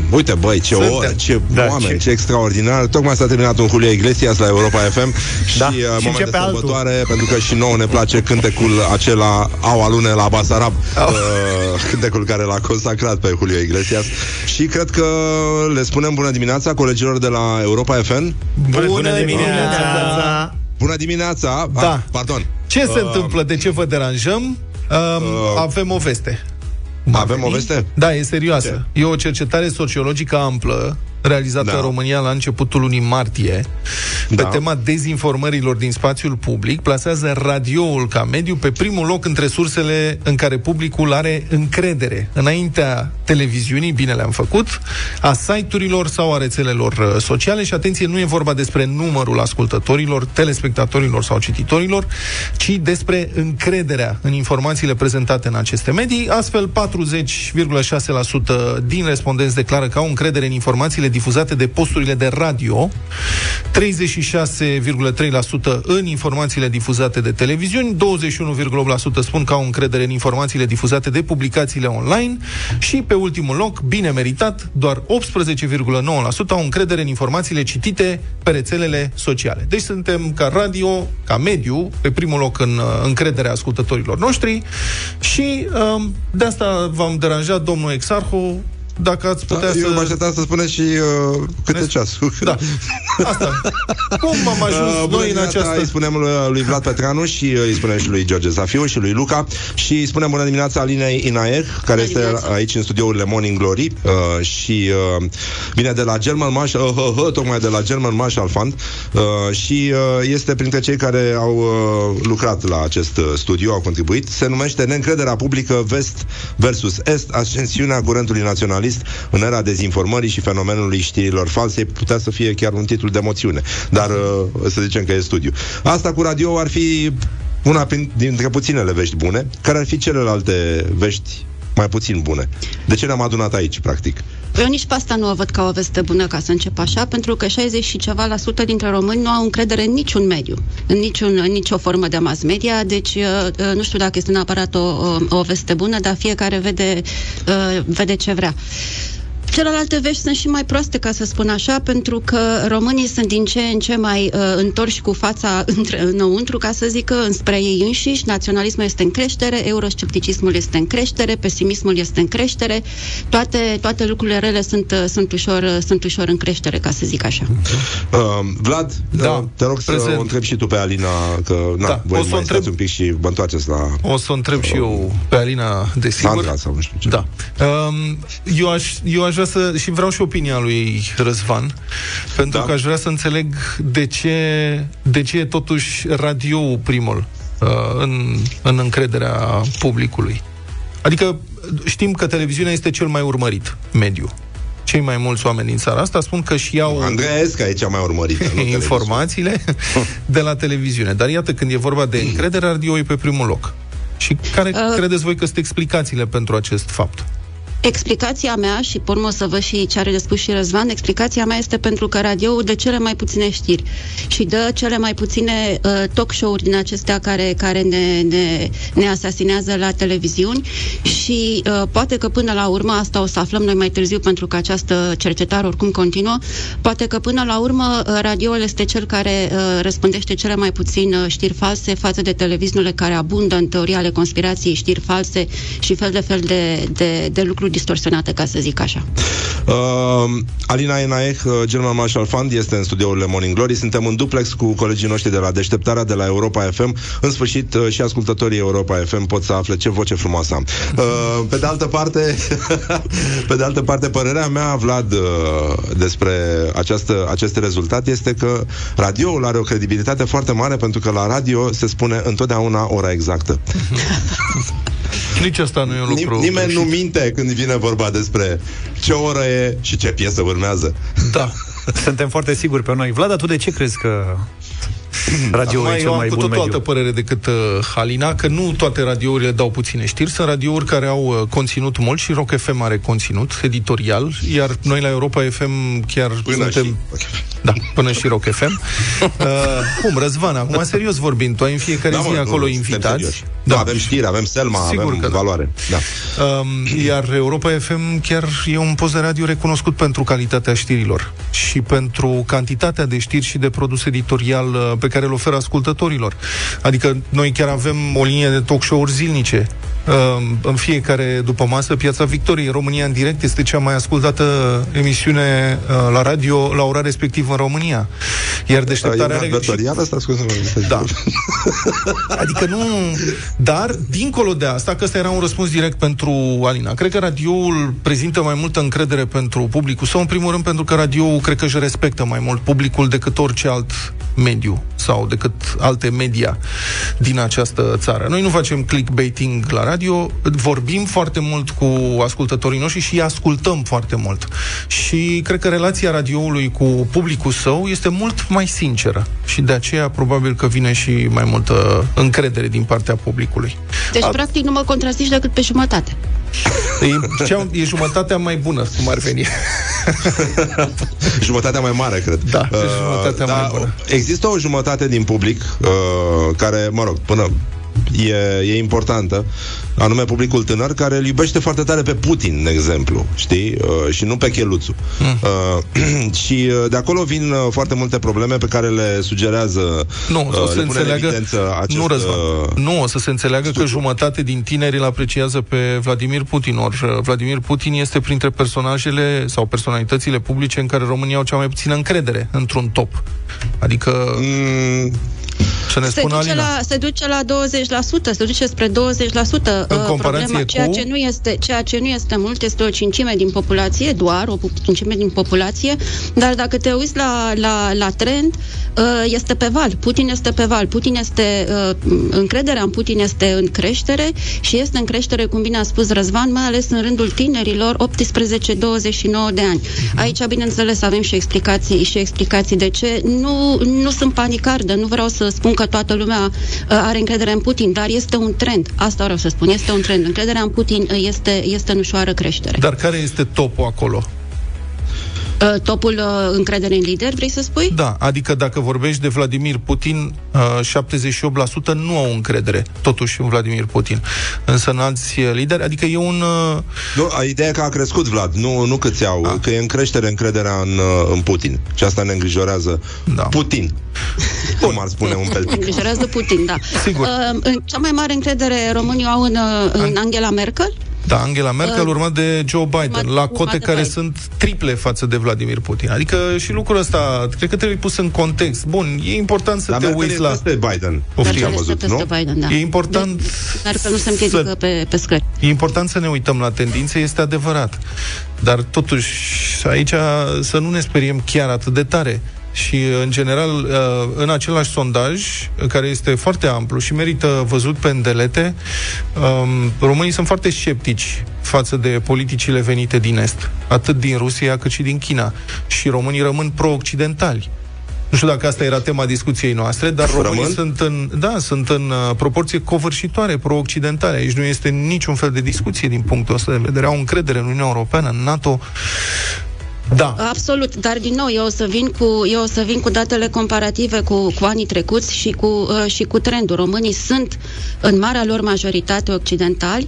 uite, băi, ce suntem. oră, ce da, oameni, ce... ce extraordinar! Tocmai s-a terminat un Julio Iglesias la Europa FM și, da. și uh, moment de sărbătoare, altul. pentru că și nouă ne place cântecul acela au alune la Basarab, oh. uh, cântecul care l-a consacrat pe Julio Iglesias. Și cred că le spunem bună dimineața colegilor de la Europa FM. Bună, bună dimineața! dimineața! Bună dimineața! Da. Ah, pardon. Ce uh, se întâmplă? De ce vă deranjăm? Um, uh, avem o veste. Avem o veste? Da, e serioasă. Ce? E o cercetare sociologică amplă realizată Da. în România la începutul lunii martie, Da. pe tema dezinformărilor din spațiul public, plasează radioul ca mediu pe primul loc între sursele în care publicul are încredere. Înaintea televiziunii, bine le-am făcut, a site-urilor sau a rețelelor uh, sociale și atenție, nu e vorba despre numărul ascultătorilor, telespectatorilor sau cititorilor, ci despre încrederea în informațiile prezentate în aceste medii. Astfel, 40,6% din respondenți declară că au încredere în informațiile difuzate de posturile de radio, 36,3% în informațiile difuzate de televiziuni, 21,8% spun că au încredere în informațiile difuzate de publicațiile online și, pe ultimul loc, bine meritat, doar 18,9% au încredere în informațiile citite pe rețelele sociale. Deci suntem ca radio, ca mediu, pe primul loc în uh, încrederea ascultătorilor noștri și um, de asta v-am deranjat, domnul Exarhu, dacă ați putea Da, să... eu mă așteptam să spuneți și uh, câte ceasul. Da. Asta. Cum am ajuns Uh, bună noi în dimineața, această... Îi spunem lui, lui Vlad Petreanu și uh, îi spunem și lui George Zafiu și lui Luca și îi spunem bună dimineața Alinei Inaer, care este aici în studiourile Morning Glory uh, și uh, vine de la German Marshall, uh, uh, uh, tocmai de la German Marshall Fund uh, și uh, este printre cei care au uh, lucrat la acest uh, studiu, au contribuit. Se numește Neîncrederea publică Vest versus Est, ascensiunea curentului naționalist în era dezinformării și fenomenului știrilor false, putea să fie chiar un titlu de moțiune, dar uh, să zicem că e studiu. Asta cu radio ar fi una prin- dintre puținele vești bune, care ar fi celelalte vești mai puțin bune. De ce ne-am adunat aici, practic? Eu nici pe asta nu o văd ca o veste bună ca să încep așa, pentru că 60 și ceva la sută dintre români nu au încredere în niciun mediu, în, niciun, în nicio formă de mass media, deci uh, uh, nu știu dacă este neapărat o, o, o veste bună, dar fiecare vede, uh, vede ce vrea. Celelalte vești sunt și mai proaste, ca să spun așa, pentru că românii sunt din ce în ce mai uh, întorși cu fața între, înăuntru, ca să zică, înspre ei înșiși. Naționalismul este în creștere, euroscepticismul este în creștere, pesimismul este în creștere. Toate, toate lucrurile rele sunt, uh, sunt, ușor, uh, sunt ușor în creștere, ca să zic așa. Uh, Vlad, Da, uh, te rog prezent. să o întreb și tu pe Alina, că na, Da, voi o să o mai întreb- stați un pic și vă întoarceți la O să o întreb și eu pe Alina, desigur. Sandra sau nu știu ce. Da. Um, eu, aș, eu aș vrea să... Și vreau și opinia lui Răzvan, pentru Da. că aș vrea să înțeleg de ce, de ce e totuși radioul primul uh, în, în încrederea publicului. Adică știm că televiziunea este cel mai urmărit mediu. Cei mai mulți oameni din țara asta spun că și iau Andreea Esca e cea mai urmărită. nu televiziunea. informațiile de la televiziune. Dar iată, când e vorba de încredere, radio e pe primul loc. Și care Uh. credeți voi că sunt explicațiile pentru acest fapt? Explicația mea, și pe urmă o să văd și ce are de spus și Răzvan, explicația mea este pentru că radioul dă cele mai puține știri și dă cele mai puține uh, talk show-uri din acestea care, care ne, ne, ne asasinează la televiziuni și uh, poate că până la urmă, asta o să aflăm noi mai târziu pentru că această cercetare oricum continuă, poate că până la urmă uh, radioul este cel care uh, răspândește cele mai puțin uh, știri false față de televiziunile care abundă în teoria ale conspirației, știri false și fel de fel de, de, de lucruri distorsionate, ca să zic așa. Uh, Alina Enaeh, uh, German Marshall Fund, este în studiourile Morning Glory. Suntem în duplex cu colegii noștri de la Deșteptarea de la Europa FM. În sfârșit, uh, și ascultătorii Europa FM pot să afle ce voce frumoasă am. Uh, pe de altă parte, pe de altă parte, părerea mea, Vlad, uh, despre această, acest rezultat este că radioul are o credibilitate foarte mare pentru că la radio se spune întotdeauna ora exactă. Nici asta nu e un lucru... Nim- nimeni nu minte când vine vorba despre ce oră e și ce piesă urmează. Da. Suntem foarte siguri pe noi. Vlada, tu de ce crezi că radioul Acum e cel eu am mai cu bun tot o altă mediu? părere decât uh, Halina, că nu toate radiourile dau puține știri. Sunt radiouri care au uh, conținut mult și Rock FM are conținut editorial, iar noi la Europa FM chiar Până suntem... Da, până și Rock FM. Uh, cum, Răzvan, acum serios vorbind, tu ai în fiecare Da, zi mă, acolo nu, suntem invitați. serioși. Da, avem știri, avem Selma, Sigur avem că da. valoare. Da. Um, iar Europa FM chiar e un post de radio recunoscut pentru calitatea știrilor și pentru cantitatea de știri și de produs editorial uh, pe care îl oferă ascultătorilor. Adică noi chiar avem o linie de talk show-uri zilnice uh, în fiecare după masă. Piața Victoriei, România în direct, este cea mai ascultată emisiune uh, la radio la ora respectivă în România. Iar deșteptarea E un are... advertorial ăsta, scuze-mă. Da. Adică nu... Dar, dincolo de asta, că ăsta era un răspuns direct pentru Alina, cred că radioul prezintă mai multă încredere pentru publicul sau, în primul rând, pentru că radioul cred că își respectă mai mult publicul decât orice alt mediu sau decât alte media din această țară. Noi nu facem clickbaiting la radio, vorbim foarte mult cu ascultătorii noștri și îi ascultăm foarte mult. Și cred că relația radioului cu publicul său este mult mai sinceră și de aceea probabil că vine și mai multă încredere din partea publicului. Deci, practic, nu mă contrazici decât pe jumătate. E, cea, e jumătatea mai bună, cum ar veni. jumătatea mai mare, cred. Uh, Da, e jumătatea mai bună. Există o jumătate din public uh, care, mă rog, până e, e importantă, anume publicul tânăr care îl iubește foarte tare pe Putin, de exemplu, știi? Uh, și nu pe Cheluțu. Mm. Uh, și uh, de acolo vin uh, foarte multe probleme pe care le sugerează Nu, o să uh, se le pune în înțeleagă, evidență acest, nu, Răzvan, uh, nu, o să se înțeleagă că jumătate din tineri îl apreciază pe Vladimir Putin, ori uh, Vladimir Putin este printre personajele sau personalitățile publice în care România au cea mai puțină încredere într-un top. Adică... Mm, să ne Se spună duce, Alina. la, se duce la 20%, se duce spre 20%. În uh, comparație problema, ceea, cu- ce nu este, ceea ce nu este mult este o cincime din populație, doar o cincime din populație, dar dacă te uiți la, la, la trend, uh, este pe val. Putin este pe val. Putin este, uh, încrederea în Putin este în creștere și este în creștere, cum bine a spus Răzvan, mai ales în rândul tinerilor 18-29 de ani. Aici, bineînțeles, avem și explicații, și explicații de ce. Nu, nu sunt panicardă, nu vreau să spun că toată lumea uh, are încredere în Putin, dar este un trend. Asta vreau să spun, este un trend. Încrederea în Putin uh, este, este în ușoară creștere. Dar care este topul acolo? Uh, Topul uh, încredere în lider, vrei să spui? Da, adică dacă vorbești de Vladimir Putin, uh, 78% nu au încredere, totuși, în Vladimir Putin. Însă în alți uh, lideri, adică e un... uh, Nu, ideea e că a crescut, Vlad, nu, nu câți au, a. că e în creștere încrederea în, uh, în Putin. Și asta ne îngrijorează. Da. Putin. Cum ar spune un peltic. Îngrijorează Putin, da. Sigur. Uh, în cea mai mare încredere românii au în, uh, în Angela Merkel. Da, Angela Merkel, Uh, urmat de Joe Biden, urmat- la urmat cote de care Biden. sunt triple față de Vladimir Putin. Adică și lucrul ăsta, cred că trebuie pus în context. Bun, e important să Dar te Merkel uiți e la... peste Biden. Poftim. Merkel este peste Biden, da. E important Merkel nu se împiedică să- pe, pe scări. E important să ne uităm la tendințe, este adevărat. Dar totuși, aici să nu ne speriem chiar atât de tare. Și, în general, uh, în același sondaj, care este foarte amplu și merită văzut pe îndelete, um, românii sunt foarte sceptici față de politicile venite din Est, atât din Rusia cât și din China. Și românii rămân pro-occidentali. Nu știu dacă asta era tema discuției noastre, dar românii Rămân? sunt în, da, sunt în uh, proporție covârșitoare, pro-occidentale. Aici nu este niciun fel de discuție din punctul ăsta de vedere. Au încredere în Uniunea Europeană, în NATO. Da. Absolut, dar din nou eu o să vin cu, eu o să vin cu datele comparative cu, cu anii trecuți și cu, uh, și cu trendul. Românii sunt în marea lor majoritate occidentali,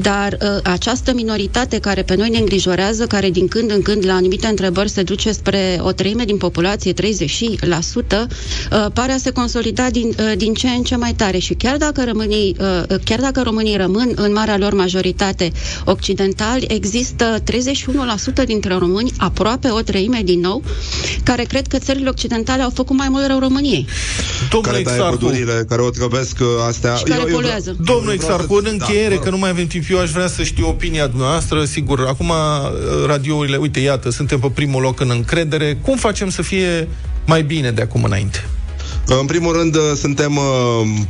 dar uh, această minoritate care pe noi ne îngrijorează, care din când în când la anumite întrebări se duce spre o treime din populație, 30%, uh, pare a se consolida din, uh, din ce în ce mai tare și chiar dacă românii, uh, chiar dacă românii rămân în marea lor majoritate occidentali, există 31% dintre români, aproape o treime din nou, care cred că țările occidentale au făcut mai mult rău României. Domnul care taie Exarhu, pădurile, care o trăbesc uh, astea. Și care poluează. Domnul vreau Exarhu, să- în încheiere, da, mă că rog. nu mai avem timp, eu aș vrea să știu opinia dumneavoastră, sigur, acum uh, radiourile, uite, iată, suntem pe primul loc în încredere, cum facem să fie mai bine de acum înainte? În primul rând, uh, suntem uh,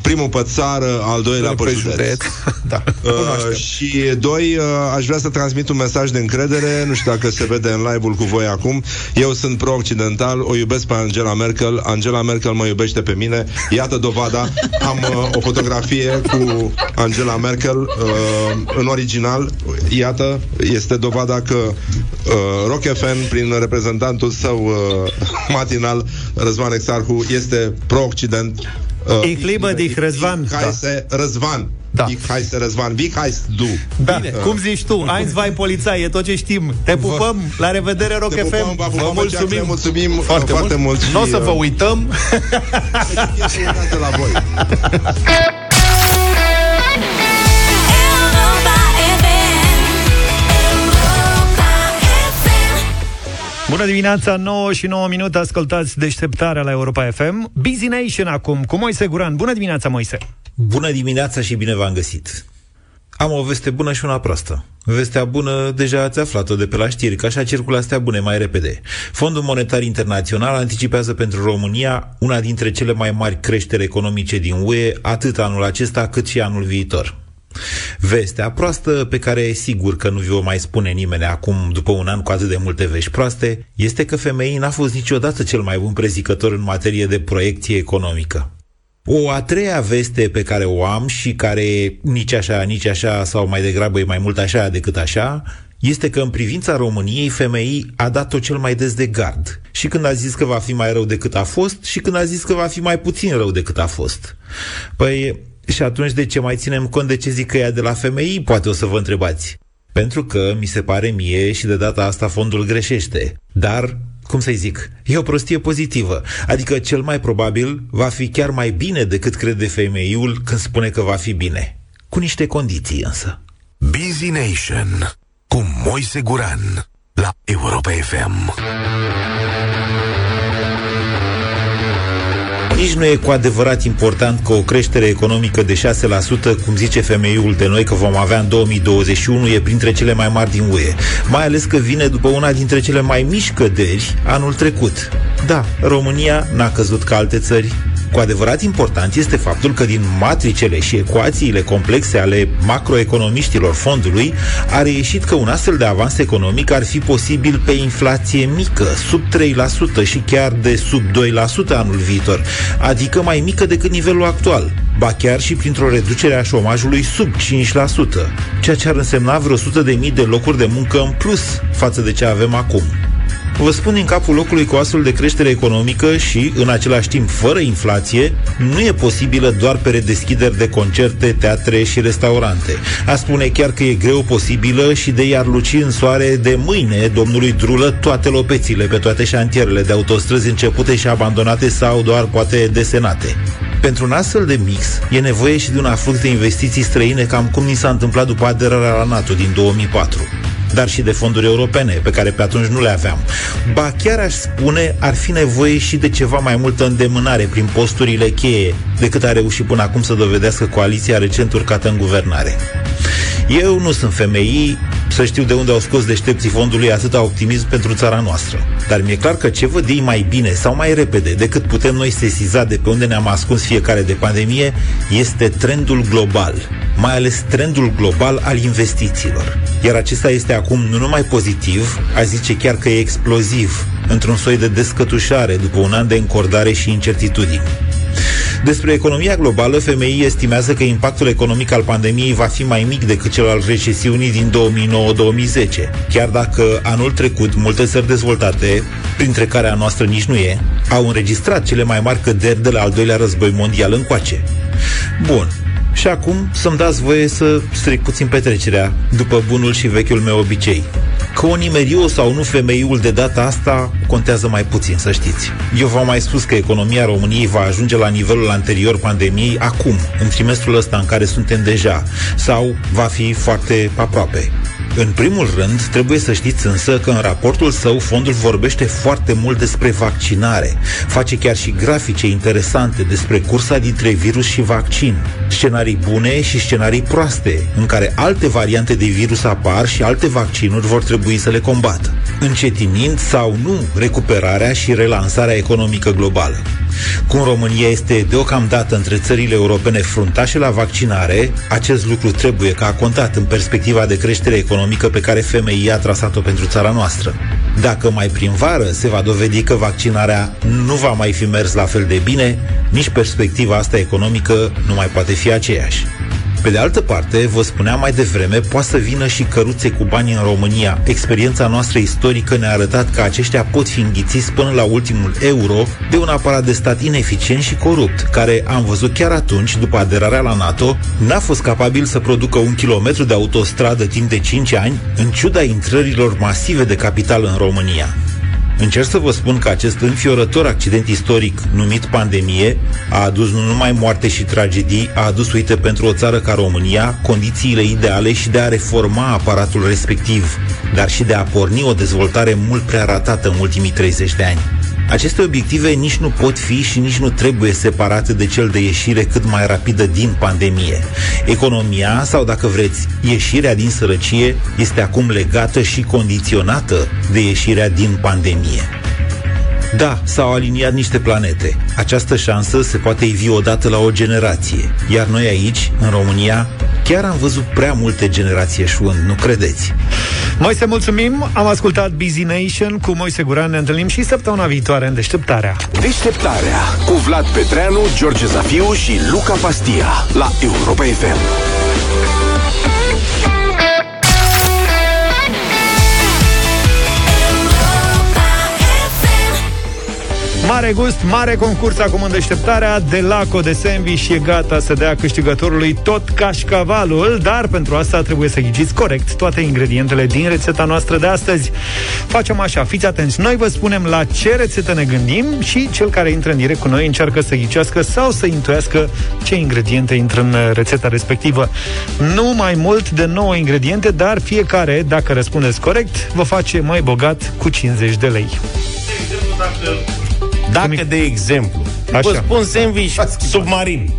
primul pe țară, al doilea pe, Pe județ. județ. Da, Uh, cunoaștem. și doi, uh, aș vrea să transmit un mesaj de încredere, nu știu dacă se vede în live-ul cu voi acum. Eu sunt pro-occidental, o iubesc pe Angela Merkel, Angela Merkel mă iubește pe mine. Iată dovada, am uh, o fotografie cu Angela Merkel uh, în original. Iată, este dovada că uh, Rock FM, prin reprezentantul său uh, matinal, Răzvan Exarhu, este pro-occident. Uh, Ich liebe dich, Răzvan. Ich heiße Răzvan. Da. Ich heiße Răzvan. Wie heißt du? Da, Bine. cum zici tu, Heinz vai polițai, e tot ce știm. Te pupăm, la revedere Rock Te pupăm, FM. vă pupăm Vă pe ceacre, mulțumim. mulțumim uh, Foarte, foarte mult. mult. și, Nu o să vă uh, uităm. la voi. Bună dimineața, 9 și 9 minute, ascultați deșteptarea la Europa FM. Busy Nation acum, cu Moise Guran. Bună dimineața, Moise! Bună dimineața și bine v-am găsit! Am o veste bună și una proastă. Vestea bună deja ați aflat-o de pe la știri, că așa circulă astea bune mai repede. Fondul Monetar Internațional anticipează pentru România una dintre cele mai mari creșteri economice din UE, atât anul acesta cât și anul viitor. Vestea proastă, pe care e sigur că nu vi o mai spune nimeni acum, după un an cu atât de multe vești proaste, este că femeii n-a fost niciodată cel mai bun prezicător în materie de proiecție economică. O a treia veste pe care o am și care nici așa, nici așa, sau mai degrabă e mai mult așa decât așa, este că în privința României, femeii a dat-o cel mai des de gard. Și când a zis că va fi mai rău decât a fost și când a zis că va fi mai puțin rău decât a fost. Păi, și atunci de ce mai ținem cont de ce zic că ea de la femei? Poate o să vă întrebați. Pentru că, mi se pare mie, și de data asta fondul greșește. Dar cum să-i zic, e o prostie pozitivă. Adică cel mai probabil va fi chiar mai bine decât crede femeiul când spune că va fi bine. Cu niște condiții însă. Busy Nation cu Moise Guran la Europa FM. Nici nu e cu adevărat important că o creștere economică de 6%, cum zice femeiul de noi că vom avea în 2021, e printre cele mai mari din UE. Mai ales că vine după una dintre cele mai mici căderi anul trecut. Da, România n-a căzut ca alte țări, cu adevărat important este faptul că din matricele și ecuațiile complexe ale macroeconomiștilor fondului a reieșit că un astfel de avans economic ar fi posibil pe inflație mică, sub 3% și chiar de sub 2% anul viitor, adică mai mică decât nivelul actual, ba chiar și printr-o reducere a șomajului sub 5%, ceea ce ar însemna vreo 100 de mii de locuri de muncă în plus față de ce avem acum. Vă spun în capul locului cu astfel de creștere economică și, în același timp, fără inflație, nu e posibilă doar pe redeschideri de concerte, teatre și restaurante. A spune chiar că e greu posibilă și de iar luci în soare de mâine domnului Drulă toate lopețile pe toate șantierele de autostrăzi începute și abandonate sau doar poate desenate. Pentru un astfel de mix e nevoie și de un aflux de investiții străine cam cum ni s-a întâmplat după aderarea la NATO din 2004 dar și de fonduri europene, pe care pe atunci nu le aveam. Ba chiar aș spune, ar fi nevoie și de ceva mai multă îndemânare prin posturile cheie decât a reușit până acum să dovedească coaliția recent urcată în guvernare. Eu nu sunt femei, să știu de unde au scos deștepții fondului atâta optimism pentru țara noastră. Dar mi-e clar că ce văd ei mai bine sau mai repede decât putem noi sesiza de pe unde ne-am ascuns fiecare de pandemie este trendul global, mai ales trendul global al investițiilor. Iar acesta este acum nu numai pozitiv, a zice chiar că e exploziv, într-un soi de descătușare după un an de încordare și incertitudini. Despre economia globală, FMI estimează că impactul economic al pandemiei va fi mai mic decât cel al recesiunii din 2009-2010, chiar dacă anul trecut multe țări dezvoltate, printre care a noastră nici nu e, au înregistrat cele mai mari căderi de la al doilea război mondial încoace. Bun, și acum să-mi dați voie să stric puțin petrecerea, după bunul și vechiul meu obicei. Că o nimeriu sau nu femeiul de data asta contează mai puțin, să știți. Eu v-am mai spus că economia României va ajunge la nivelul anterior pandemiei acum, în trimestrul ăsta în care suntem deja, sau va fi foarte aproape. În primul rând, trebuie să știți însă că în raportul său fondul vorbește foarte mult despre vaccinare. Face chiar și grafice interesante despre cursa dintre virus și vaccin. Scenarii bune și scenarii proaste, în care alte variante de virus apar și alte vaccinuri vor trebui să le combată, încetinind sau nu recuperarea și relansarea economică globală. Cum România este deocamdată între țările europene fruntașe la vaccinare, acest lucru trebuie ca a contat în perspectiva de creștere economică pe care FMI a trasat-o pentru țara noastră. Dacă mai prin vară se va dovedi că vaccinarea nu va mai fi mers la fel de bine, nici perspectiva asta economică nu mai poate fi aceeași. Pe de altă parte, vă spuneam mai devreme, poate să vină și căruțe cu bani în România. Experiența noastră istorică ne-a arătat că aceștia pot fi înghițiți până la ultimul euro de un aparat de stat ineficient și corupt, care am văzut chiar atunci, după aderarea la NATO, n-a fost capabil să producă un kilometru de autostradă timp de 5 ani, în ciuda intrărilor masive de capital în România. Încerc să vă spun că acest înfiorător accident istoric numit pandemie a adus nu numai moarte și tragedii, a adus, uite, pentru o țară ca România, condițiile ideale și de a reforma aparatul respectiv, dar și de a porni o dezvoltare mult prea ratată în ultimii 30 de ani. Aceste obiective nici nu pot fi și nici nu trebuie separate de cel de ieșire cât mai rapidă din pandemie. Economia, sau dacă vreți, ieșirea din sărăcie, este acum legată și condiționată de ieșirea din pandemie. Da, s-au aliniat niște planete. Această șansă se poate ivi odată la o generație. Iar noi aici, în România, chiar am văzut prea multe generații eșuând, nu credeți? Moise, mulțumim! Am ascultat Busy Nation cu Moise Guran. Ne întâlnim și săptămâna viitoare în Deșteptarea. Deșteptarea cu Vlad Petreanu, George Zafiu și Luca Pastia la Europa FM. Mare gust, mare concurs acum în deșteptarea de Laco de sandwich și e gata să dea câștigătorului tot cașcavalul, dar pentru asta trebuie să ghiciți corect toate ingredientele din rețeta noastră de astăzi. Facem așa, fiți atenți, noi vă spunem la ce rețetă ne gândim și cel care intră în direct cu noi încearcă să ghicească sau să intuiască ce ingrediente intră în rețeta respectivă. Nu mai mult de 9 ingrediente, dar fiecare, dacă răspundeți corect, vă face mai bogat cu 50 de lei. Dacă, de exemplu, Așa. vă spun sandwich submarin.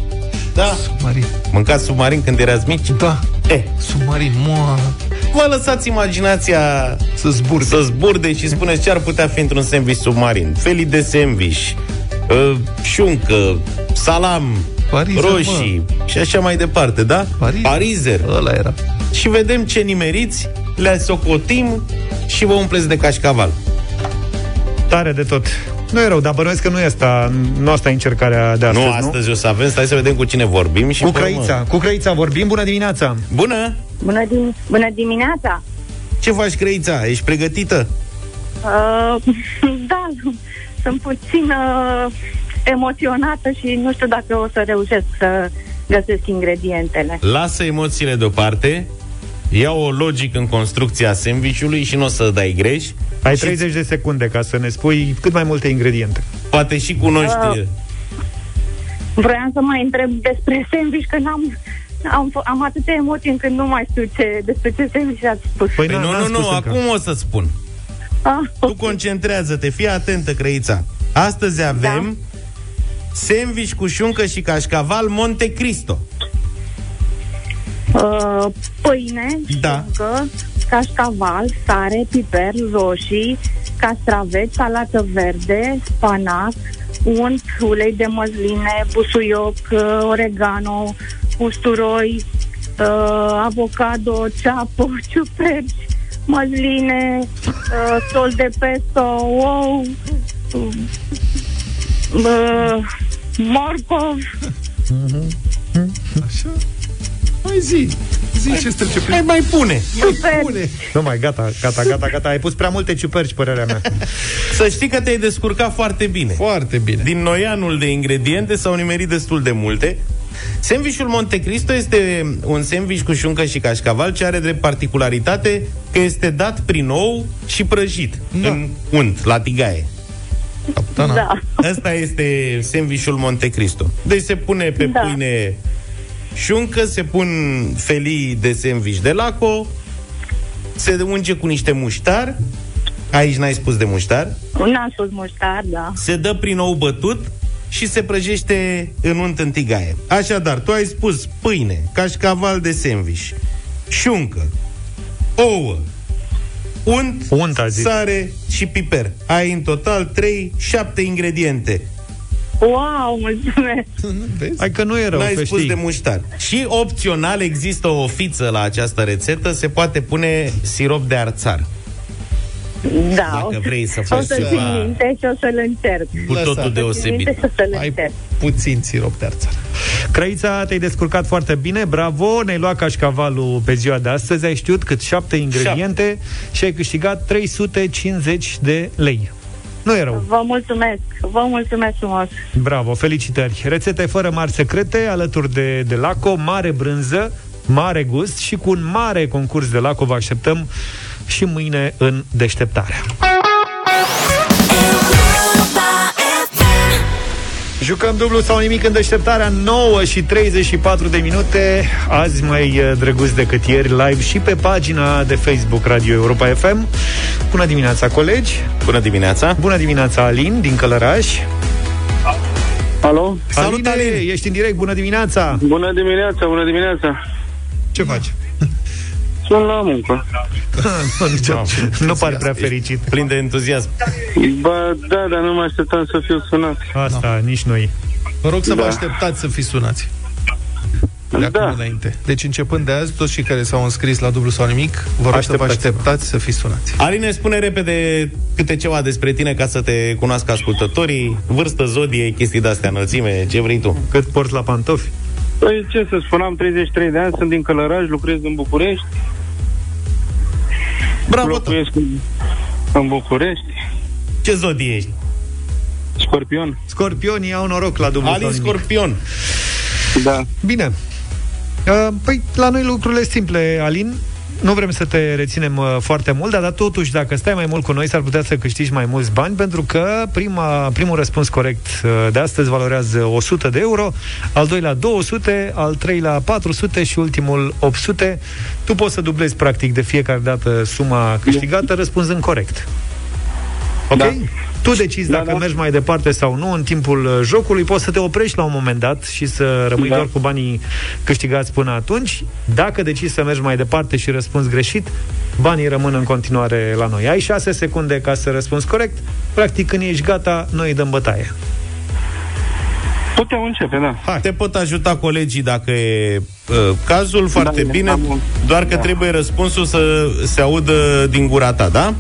Da? Submarin. Mâncați submarin când erați mici? Da. E, Submarin, mă. vă lăsați imaginația Să zburde. să zburde și spuneți ce ar putea fi într-un sandwich submarin. Felii de sandwich, uh, șuncă, salam, Parizer, roșii și așa mai departe, da? Parizer. Parizer. Ăla era. Și vedem ce nimeriți, le socotim și vă umpleți de cașcaval. Tare de tot. Nu e rău, dar bănuiesc că nu e asta, nu asta e încercarea de astăzi, nu, nu? astăzi o să avem, stai să vedem cu cine vorbim și Cu pe urmă- Crăița. Cu Crăița vorbim. Bună dimineața! Bună! Bună, dim- bună dimineața! Ce faci, Crăița? Ești pregătită? Uh, da, sunt puțin uh, emoționată și nu știu dacă o să reușesc să găsesc ingredientele. Lasă emoțiile deoparte, ia o logic în construcția sandvișului și nu o să dai greș. Ai Și 30 de secunde ca să ne spui cât mai multe ingrediente. Poate și cunoști... Uh. Vroiam să mai întreb despre sandwich, că n-am, am, f- am atâtea emoții încât nu mai știu ce, despre ce sandwich ați spus. Păi, Păi n- nu, n-am nu, spus nu, încă. acum o să spun. Ah, Tu concentrează-te, fii atentă, Crăița. Astăzi avem sandwich cu șuncă și cașcaval Monte Cristo. Uh, pâine, Da. șuncă, cașcaval, sare, piper, roșii, castraveți, salată verde, spanac, unt, ulei de măsline, busuioc, uh, oregano, usturoi, uh, avocado, ceapă, ciuperci, măsline, uh, sol de pesto, ou, uh, morcov, Așa. Mai zi. Zi ce trece prin... Hai, mai pune! ciuperci. Nu mai, gata, gata, gata, gata. Ai pus prea multe ciuperci, părerea mea. Să știi că te-ai descurcat foarte bine. Foarte bine. Din noianul de ingrediente s-au nimerit destul de multe. Sandwichul Monte Cristo este un sandwich cu șuncă și cașcaval ce are drept particularitate că este dat prin ou și prăjit Da. în unt, la tigaie. Capitana. Da. Asta este sandwichul Monte Cristo. Deci se pune pe Da. pâine șuncă, se pun felii de sandwich de laco, se unge cu niște muștar, aici n-ai spus de muștar, N-am spus muștar, da. se dă prin ou bătut și se prăjește în unt în tigaie. Așadar, tu ai spus pâine, cașcaval de sandwich, șuncă, ouă, unt, Unt, a zis. sare și piper. Ai în total 3-7 ingrediente. Wow, mulțumesc! Vezi? Hai că nu e rău, N-ai că spus știi. de muștar. Și opțional există o fiță la această rețetă, se poate pune sirop de arțar. Da, Dacă vrei să o faci să țin ceva minte și o să-l încerc. cu Lăsa. totul Țin deosebit. minte și o să-l Ai încerc. puțin sirop de arțar. Crăița, te-ai descurcat foarte bine, bravo, ne-ai luat cașcavalul pe ziua de astăzi, ai știut cât șapte ingrediente și ai câștigat 350 de lei. Nu e rău. Vă mulțumesc, vă mulțumesc frumos. Bravo, felicitări. Rețete fără mari secrete, alături de, de Laco, mare brânză, mare gust și cu un mare concurs de Laco vă așteptăm și mâine în deșteptarea. Jucăm dublu sau nimic în deșteptarea 9 și 34 de minute. Azi mai uh, drăguț decât ieri Live și pe pagina de Facebook Radio Europa FM Bună dimineața colegi. Bună dimineața. Bună dimineața Alin din Călăraș. Alo? Salut Alin, ești în direct, bună dimineața. Bună dimineața, bună dimineața. Ce faci? Sunt la muncă. nu, nicio, nu pare prea fericit Plin de entuziasm Ba, da, dar nu mă așteptam să fiu sunat. Asta, da. nici noi Vă rog să vă Da. așteptați să fiți sunați. De Da. acum înainte. Deci începând de azi, toți cei care s-au înscris la dublu sau nimic, vă rog să vă Așteptați-vă. așteptați să fiți sunați. Aline, spune repede câte ceva despre tine ca să te cunoască ascultătorii Vârstă, zodie, chestii de-astea, înălțime, ce vrei tu Cât porți la pantofi? Păi, ce să spun, am 33 de ani, sunt din Călăraș, lucrez în București. Bravo, Locuiesc în, în București. Ce zodie ești? Scorpion. Scorpionii au noroc la dublu Alin sau nimic Scorpion Da. Bine. Uh, Păi, la noi lucrurile sunt simple, Alin. Nu vrem să te reținem uh, foarte mult, dar, dar totuși, dacă stai mai mult cu noi, s-ar putea să câștigi mai mulți bani, pentru că prima, primul răspuns corect uh, de astăzi valorează 100 de euro, al doilea 200, al treilea 400 și ultimul 800. Tu poți să dublezi, practic, de fiecare dată suma câștigată, răspunzând corect. Ok? Da. Tu decizi Da, dacă da. mergi mai departe sau nu în timpul uh, jocului, poți să te oprești la un moment dat și să rămâi Da. doar cu banii câștigați până atunci. Dacă decizi să mergi mai departe și răspunzi greșit, banii rămân în continuare la noi. Ai 6 secunde ca să răspunzi corect. Practic, când ești gata, noi îi dăm bătaie. Putem începe, da. Hai. Te pot ajuta colegii dacă e uh, cazul, foarte Da, bine am- Doar că da. trebuie răspunsul să se audă din gura ta, da?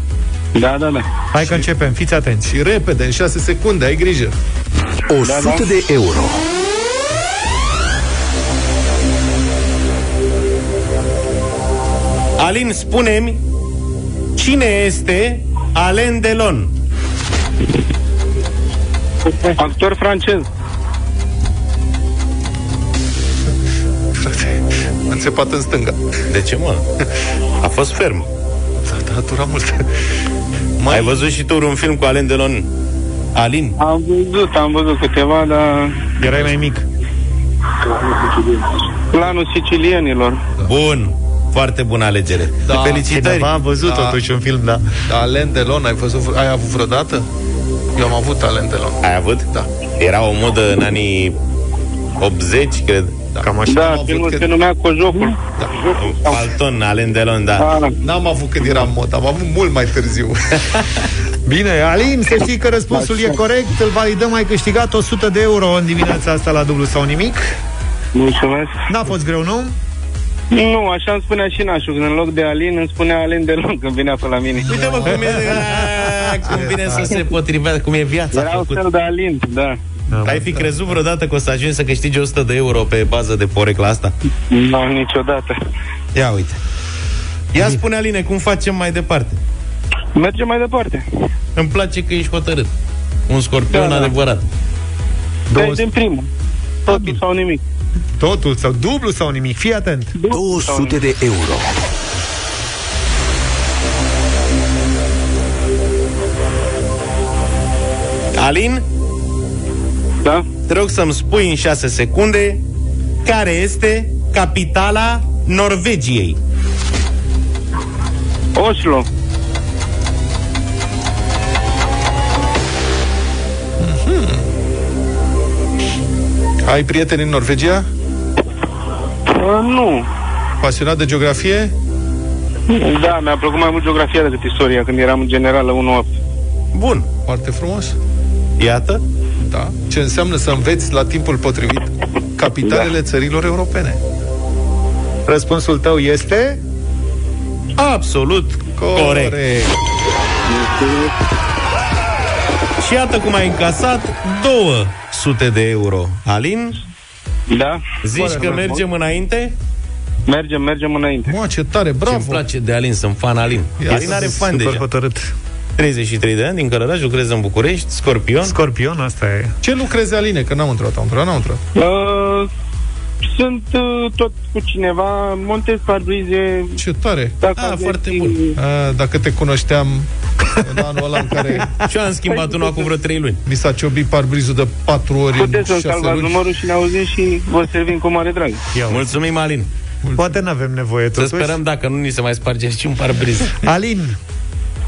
Da, da, da. Hai că începem, fiți atenți. Și repede, în 6 secunde, ai grijă. 100 de euro. Alin, spune-mi Cine este Alain Delon? Actor francez. Am înțepat în stânga. De ce, mă? A fost ferm Da, da, a durat mult. Mai... Ai văzut și tu un film cu Alain Delon? Alin? Am văzut, am văzut câteva, dar Erai mai mic. planul sicilienilor. Bun, foarte bună alegere Da. Felicitări Cineva a văzut Da. totuși un film, da. Da, Alain Delon, ai, văzut, ai avut vreodată? Eu am avut Alain Delon. Ai avut? Da. Era o modă în anii 80, cred Cam așa. Da, avut filmul cât- se numea Cojocul. Palton, Alain Delon, da Da. N-am avut când eram mod, am avut mult mai târziu. Bine, Alin, să știi că răspunsul e corect. Îl validăm, ai câștigat 100 de euro în dimineața asta la dublu sau nimic. Mulțumesc. N-a fost greu, nu? Nu, așa îmi spunea și nașul, când în loc de Alin îmi spunea Alin de lung când venea pe la mine. Uite mă cum, e, a, cum vine să se potrivească Cum e viața Era un făcut. fel de Alin, da. Ai fi crezut vreodată că o să ajungi să câștigi 100 de euro pe bază de porecla asta? Nu, niciodată. Ia uite Ia spune Aline, cum facem mai departe? Mergem mai departe. Îmi place că ești hotărât Un scorpion Da, da. adevărat Deci din primul. Totul sau nimic. Totul sau dublu sau nimic. Fii atent. 200 de euro. Alin, Da? te rog să-mi spui în 6 secunde Care este capitala Norvegiei? Oslo. ai prieteni în Norvegia? Uh, nu. Pasionat de geografie? Da, mi-a plăcut mai mult geografia decât istoria când eram în generală 1-8. Bun, Foarte frumos. iată Da. Ce înseamnă să înveți la timpul potrivit capitalele da. țărilor europene. Răspunsul tău este... Absolut corect. Și iată cum ai încasat 200 de euro Alin, Da? zici Foarte că frumos. mergem înainte? Mergem, mergem înainte. Mă, ce tare, Ce bravo! îmi place de Alin, sunt fan Alin Ia Alin să are zic, fan Super deja hotărât. 33 de ani, din Călăraș, lucrează în București, Scorpion Scorpion, asta e. Ce lucrezi, Aline? Că n-am întrebat, am întrebat, n-am întrebat. Uh, sunt uh, tot cu cineva, montez parbrize. Ce tare! Dacă Ah, aveți- foarte bun. A, dacă te cunoșteam în anul ăla în care Și eu am schimbat unul acum vreo 3 luni. mi s-a ciobit parbrizul de patru ori în Puteți să-mi șase salvați luni. numărul și ne auzim și vă servim cu mare drag. Ia uite. Mulțumim, Alin. Poate n-avem nevoie Să totuși. sperăm dacă nu ni se mai sparge și un parbriz. Alin,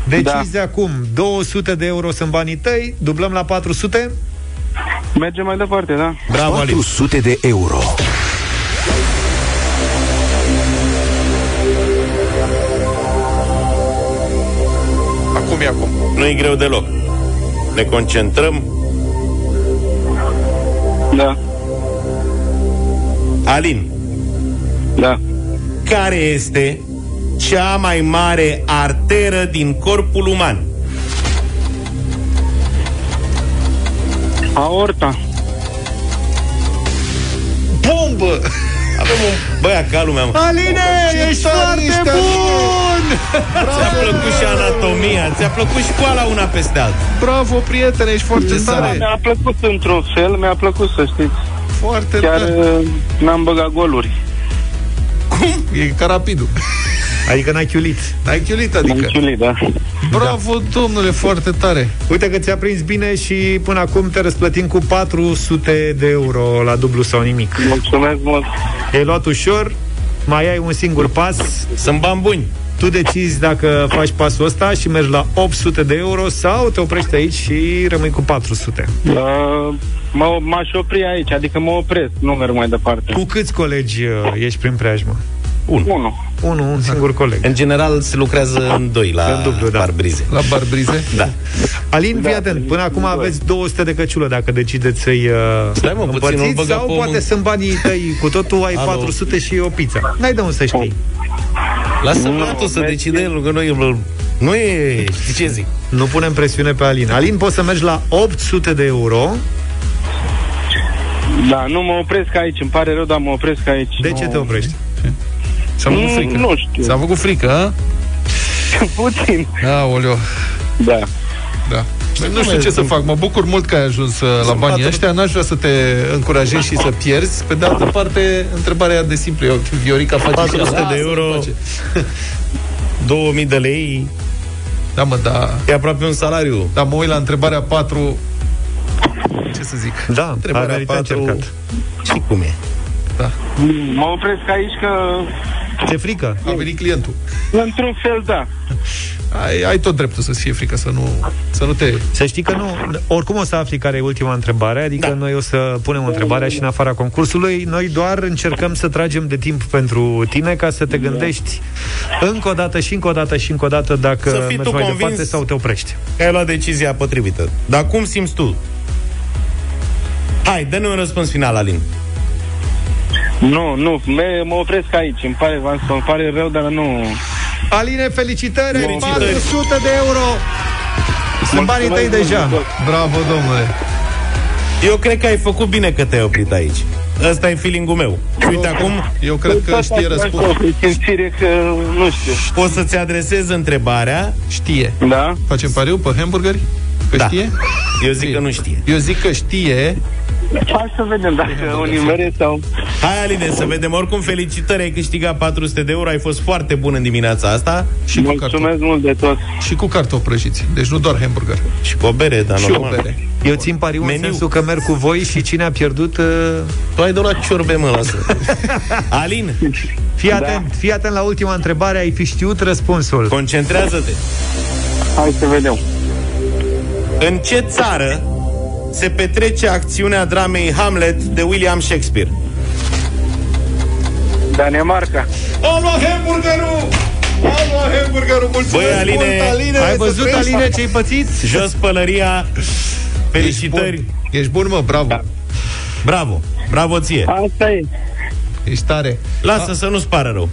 decizi de acum. 200 de euro sunt banii tăi, dublăm la 400? Mergem mai departe, da? Bravo, Alin. 400 de euro. Acum e acum. Nu e greu deloc. Ne concentrăm. Da, Alin, da. care este cea mai mare arteră din corpul uman? Aorta. Bombă! Avem un băiat ca lumea, mă. Aline, ești tare foarte ești, bun! Ți-a plăcut și anatomia, ți-a plăcut școala una peste alta. Bravo, prietene, ești foarte Da, tare. mi-a plăcut într-un fel, mi-a plăcut să știți. Foarte Chiar tare. uh, n-am băgat goluri. E ca rapidul. Adică n-ai chiulit. Ai chiulit, adică. Chiulit, da. Bravo, domnule, foarte tare. Uite că ți-a prins bine și până acum te răsplătim cu 400 de euro la dublu sau nimic. Mulțumesc mult. Ai luat ușor, mai ai un singur pas. Sunt bani buni. Tu decizi dacă faci pasul ăsta și mergi la 800 de euro sau te oprești aici și rămâi cu 400. Uh, mă, m-aș opri aici, adică mă opresc, nu merg mai departe. Cu câți colegi uh, ești prin preajmă? Un. Unu. Unu, un singur coleg. În general se lucrează în doi la În dublu, da. parbrize. La barbrize? Da. Alin, Da, fii atent, până acum aveți 200 de căciulă dacă decideți să-i uh, Stai, mă, puțin, nu-l împărțiți băga sau pe poate omul. sunt banii tăi cu totul, ai Alo. 400 și o pizza. N-ai de unde să știi. Lasă Nu, băiatul să merge. decide el, că nu e... Nu e... Știi ce zic? Nu punem presiune pe Alin. Alin, poți să mergi la 800 de euro. Da, nu mă opresc aici, îmi pare rău, dar mă opresc aici. De nu... ce te oprești? S-a făcut Mm, frică. nu știu. S-a făcut frică, a? Puțin. Aoleo. Da. Da. Nu știu ce să fac, mă bucur mult că ai ajuns uh, la banii patru- ăștia N-aș vrea să te încurajezi și să pierzi Pe de altă parte, întrebarea e de simplu Eu, Viorica face și 400 ea. de Lasă-l euro. face. 2000 de lei Da, mă, da e aproape un salariu. Dar mă uit la întrebarea 4 Ce să zic Da, a Întrebarea meritat patru. încercat. Și cum e? Da, Mă opresc aici că, Ți-e frică? a venit clientul într-un fel, da. ai, ai tot dreptul să-ți fie frică Să nu, să nu te... Să știi că nu, oricum o să afli care e ultima întrebare, adică da. noi o să punem întrebarea și în afara concursului. Noi doar încercăm să tragem de timp pentru tine ca să te gândești încă o dată și încă o dată și încă o dată dacă Să fii mergi tu mai convins. departe sau te oprești. Că ai luat decizia potrivită. Dar cum simți tu? Hai, dă-ne un răspuns final, Alin. Nu, nu, me, mă opresc aici. Îmi pare, v-am spus, îmi pare rău, dar nu... Aline, felicitări! ai Felicitări. 400 de euro! Sunt banii tăi Mulțumesc deja. mult. Bravo, domnule Eu cred că ai făcut bine că te-ai oprit aici. Ăsta e feeling-ul meu. Și uite acum Eu cred că știe răspunsul Simțire că, nu știu. o să-ți adresez întrebarea. Știe Da? Facem pariu pe hamburgeri? Că Da. știe? Eu zic că nu știe. Eu zic că știe Hai să vedem dacă o nimere sau... Hai, Aline, să vedem. Oricum, felicitări, ai câștigat 400 de euro, ai fost foarte bun în dimineața asta. și cu, cartofi, Mulțumesc mult de tot. și cu cartofi prăjiți Deci nu doar hamburger Și cu o bere, dar Și o normal. bere Eu țin pariu în Meniu. sensul că merg cu voi și cine a pierdut... Uh... Tu ai donat ciorbe, mă, lasă. Alin, Fii atent, fii atent la ultima întrebare, ai fi știut răspunsul. concentrează-te. Hai să vedem. În ce țară se petrece acțiunea dramei Hamlet de William Shakespeare? Danemarca. Am luat hamburgerul! Am luat hamburgerul! Mulțumesc Băi, Aline, mult, Aline! Ai să văzut, trăiești! Aline, ce-ai pățit? Jos pălăria. Ești Felicitări. bun. Ești bun, mă, bravo Bravo. Bravo ție. Asta e. Ești tare Lasă să nu-ți pară rău.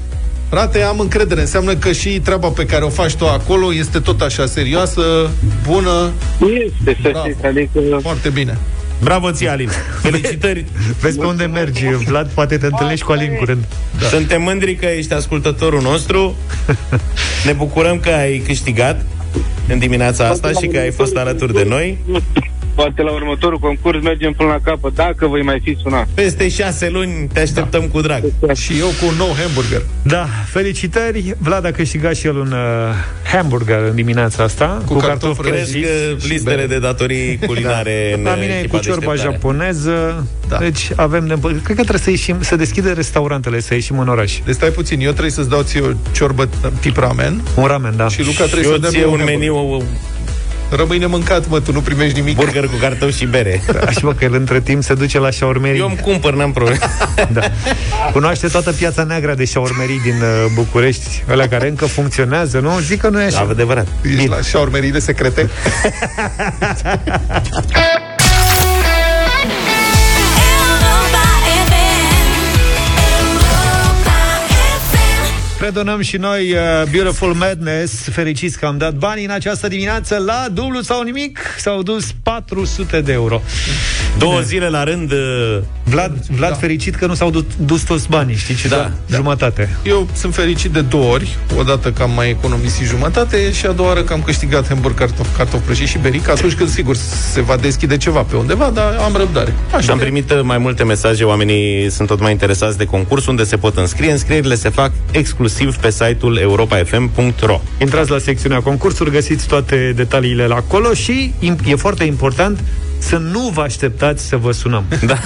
Frate, am încredere Înseamnă că și treaba pe care o faci tu acolo Este tot așa serioasă, bună Este, să Bravo. știți, adică... Foarte bine Bravo ție, Alin. Felicitări. Vezi pe unde mergi, Vlad, poate te întâlnești cu Alin curând. Da. Suntem mândri că ești ascultătorul nostru. Ne bucurăm că ai câștigat în dimineața asta și că ai fost alături de noi. Poate la următorul concurs mergem până la capăt, dacă voi mai fi sunat. Peste șase luni te așteptăm da. cu drag. Și eu cu un nou hamburger. Da, felicitări. Vlad a câștigat și el un uh, hamburger în dimineața asta. Cu cartofi Crezi prăjiți că și listele bere. de datorii culinare în La mine e echipa cu ciorba deșteptare. japoneză. Da. Deci avem de... Cred că trebuie să ieșim, să deschide restaurantele, să ieșim în oraș. Deci stai puțin, eu trebuie să-ți dau ție o ciorbă tip ramen Un ramen, da. și Luca trebuie Și eu să dea ție mie un hamburger. meniu Rămâi nemâncat, mă, tu nu primești nimic. burger cu cartofi și bere. Așa mă, că el între timp se duce la șaurmerii. Eu îmi cumpăr, n-am probleme. Da. Cunoaște toată piața neagră de șaurmerii din uh, București, alea care încă funcționează, nu? Zic că nu e așa. Adevărat. Ești la șaurmeriile secrete. Redonăm și noi uh, Beautiful Madness Fericiți că am dat bani în această dimineață La dublu sau nimic S-au dus 400 de euro Două zile la rând uh, Vlad, Vlad da. fericit că nu s-au dus, dus toți banii Știi ce? Da, Da, da. Jumătate Eu sunt fericit de două ori. Odată că am mai economisit jumătate și a doua oară că am câștigat hamburger, cartof, cartof prăjiți și beric. Atunci când, sigur, se va deschide ceva pe undeva, dar am răbdare. Așa am primit uh, mai multe mesaje, oamenii sunt tot mai interesați de concurs unde se pot înscrie. Înscrierile se fac exclusiv pe site-ul europafm.ro. Intrați la secțiunea concursuri Găsiți toate detaliile la acolo Și im- e foarte important să nu vă așteptați să vă sunăm. Da.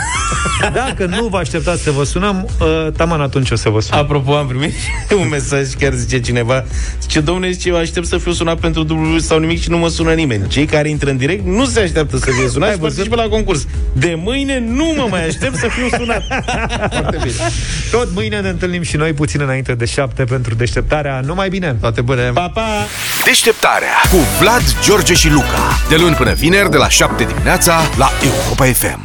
Dacă nu vă așteptați să vă sunăm, uh, taman atunci o să vă sunăm. Apropo, am primit un mesaj, chiar zice cineva, zice, domnule, zice, eu aștept să fiu sunat pentru dublu sau nimic și nu mă sună nimeni. Cei care intră în direct nu se așteaptă să fie sunați și participă la concurs. De mâine nu mă mai aștept să fiu sunat. Foarte bine. Tot mâine ne întâlnim și noi puțin înainte de șapte pentru deșteptarea. Numai bine! Toate bune! Pa, pa! Deșteptarea cu Vlad, George și Luca. De luni până vineri, de la 7 dimineața, la Europa FM.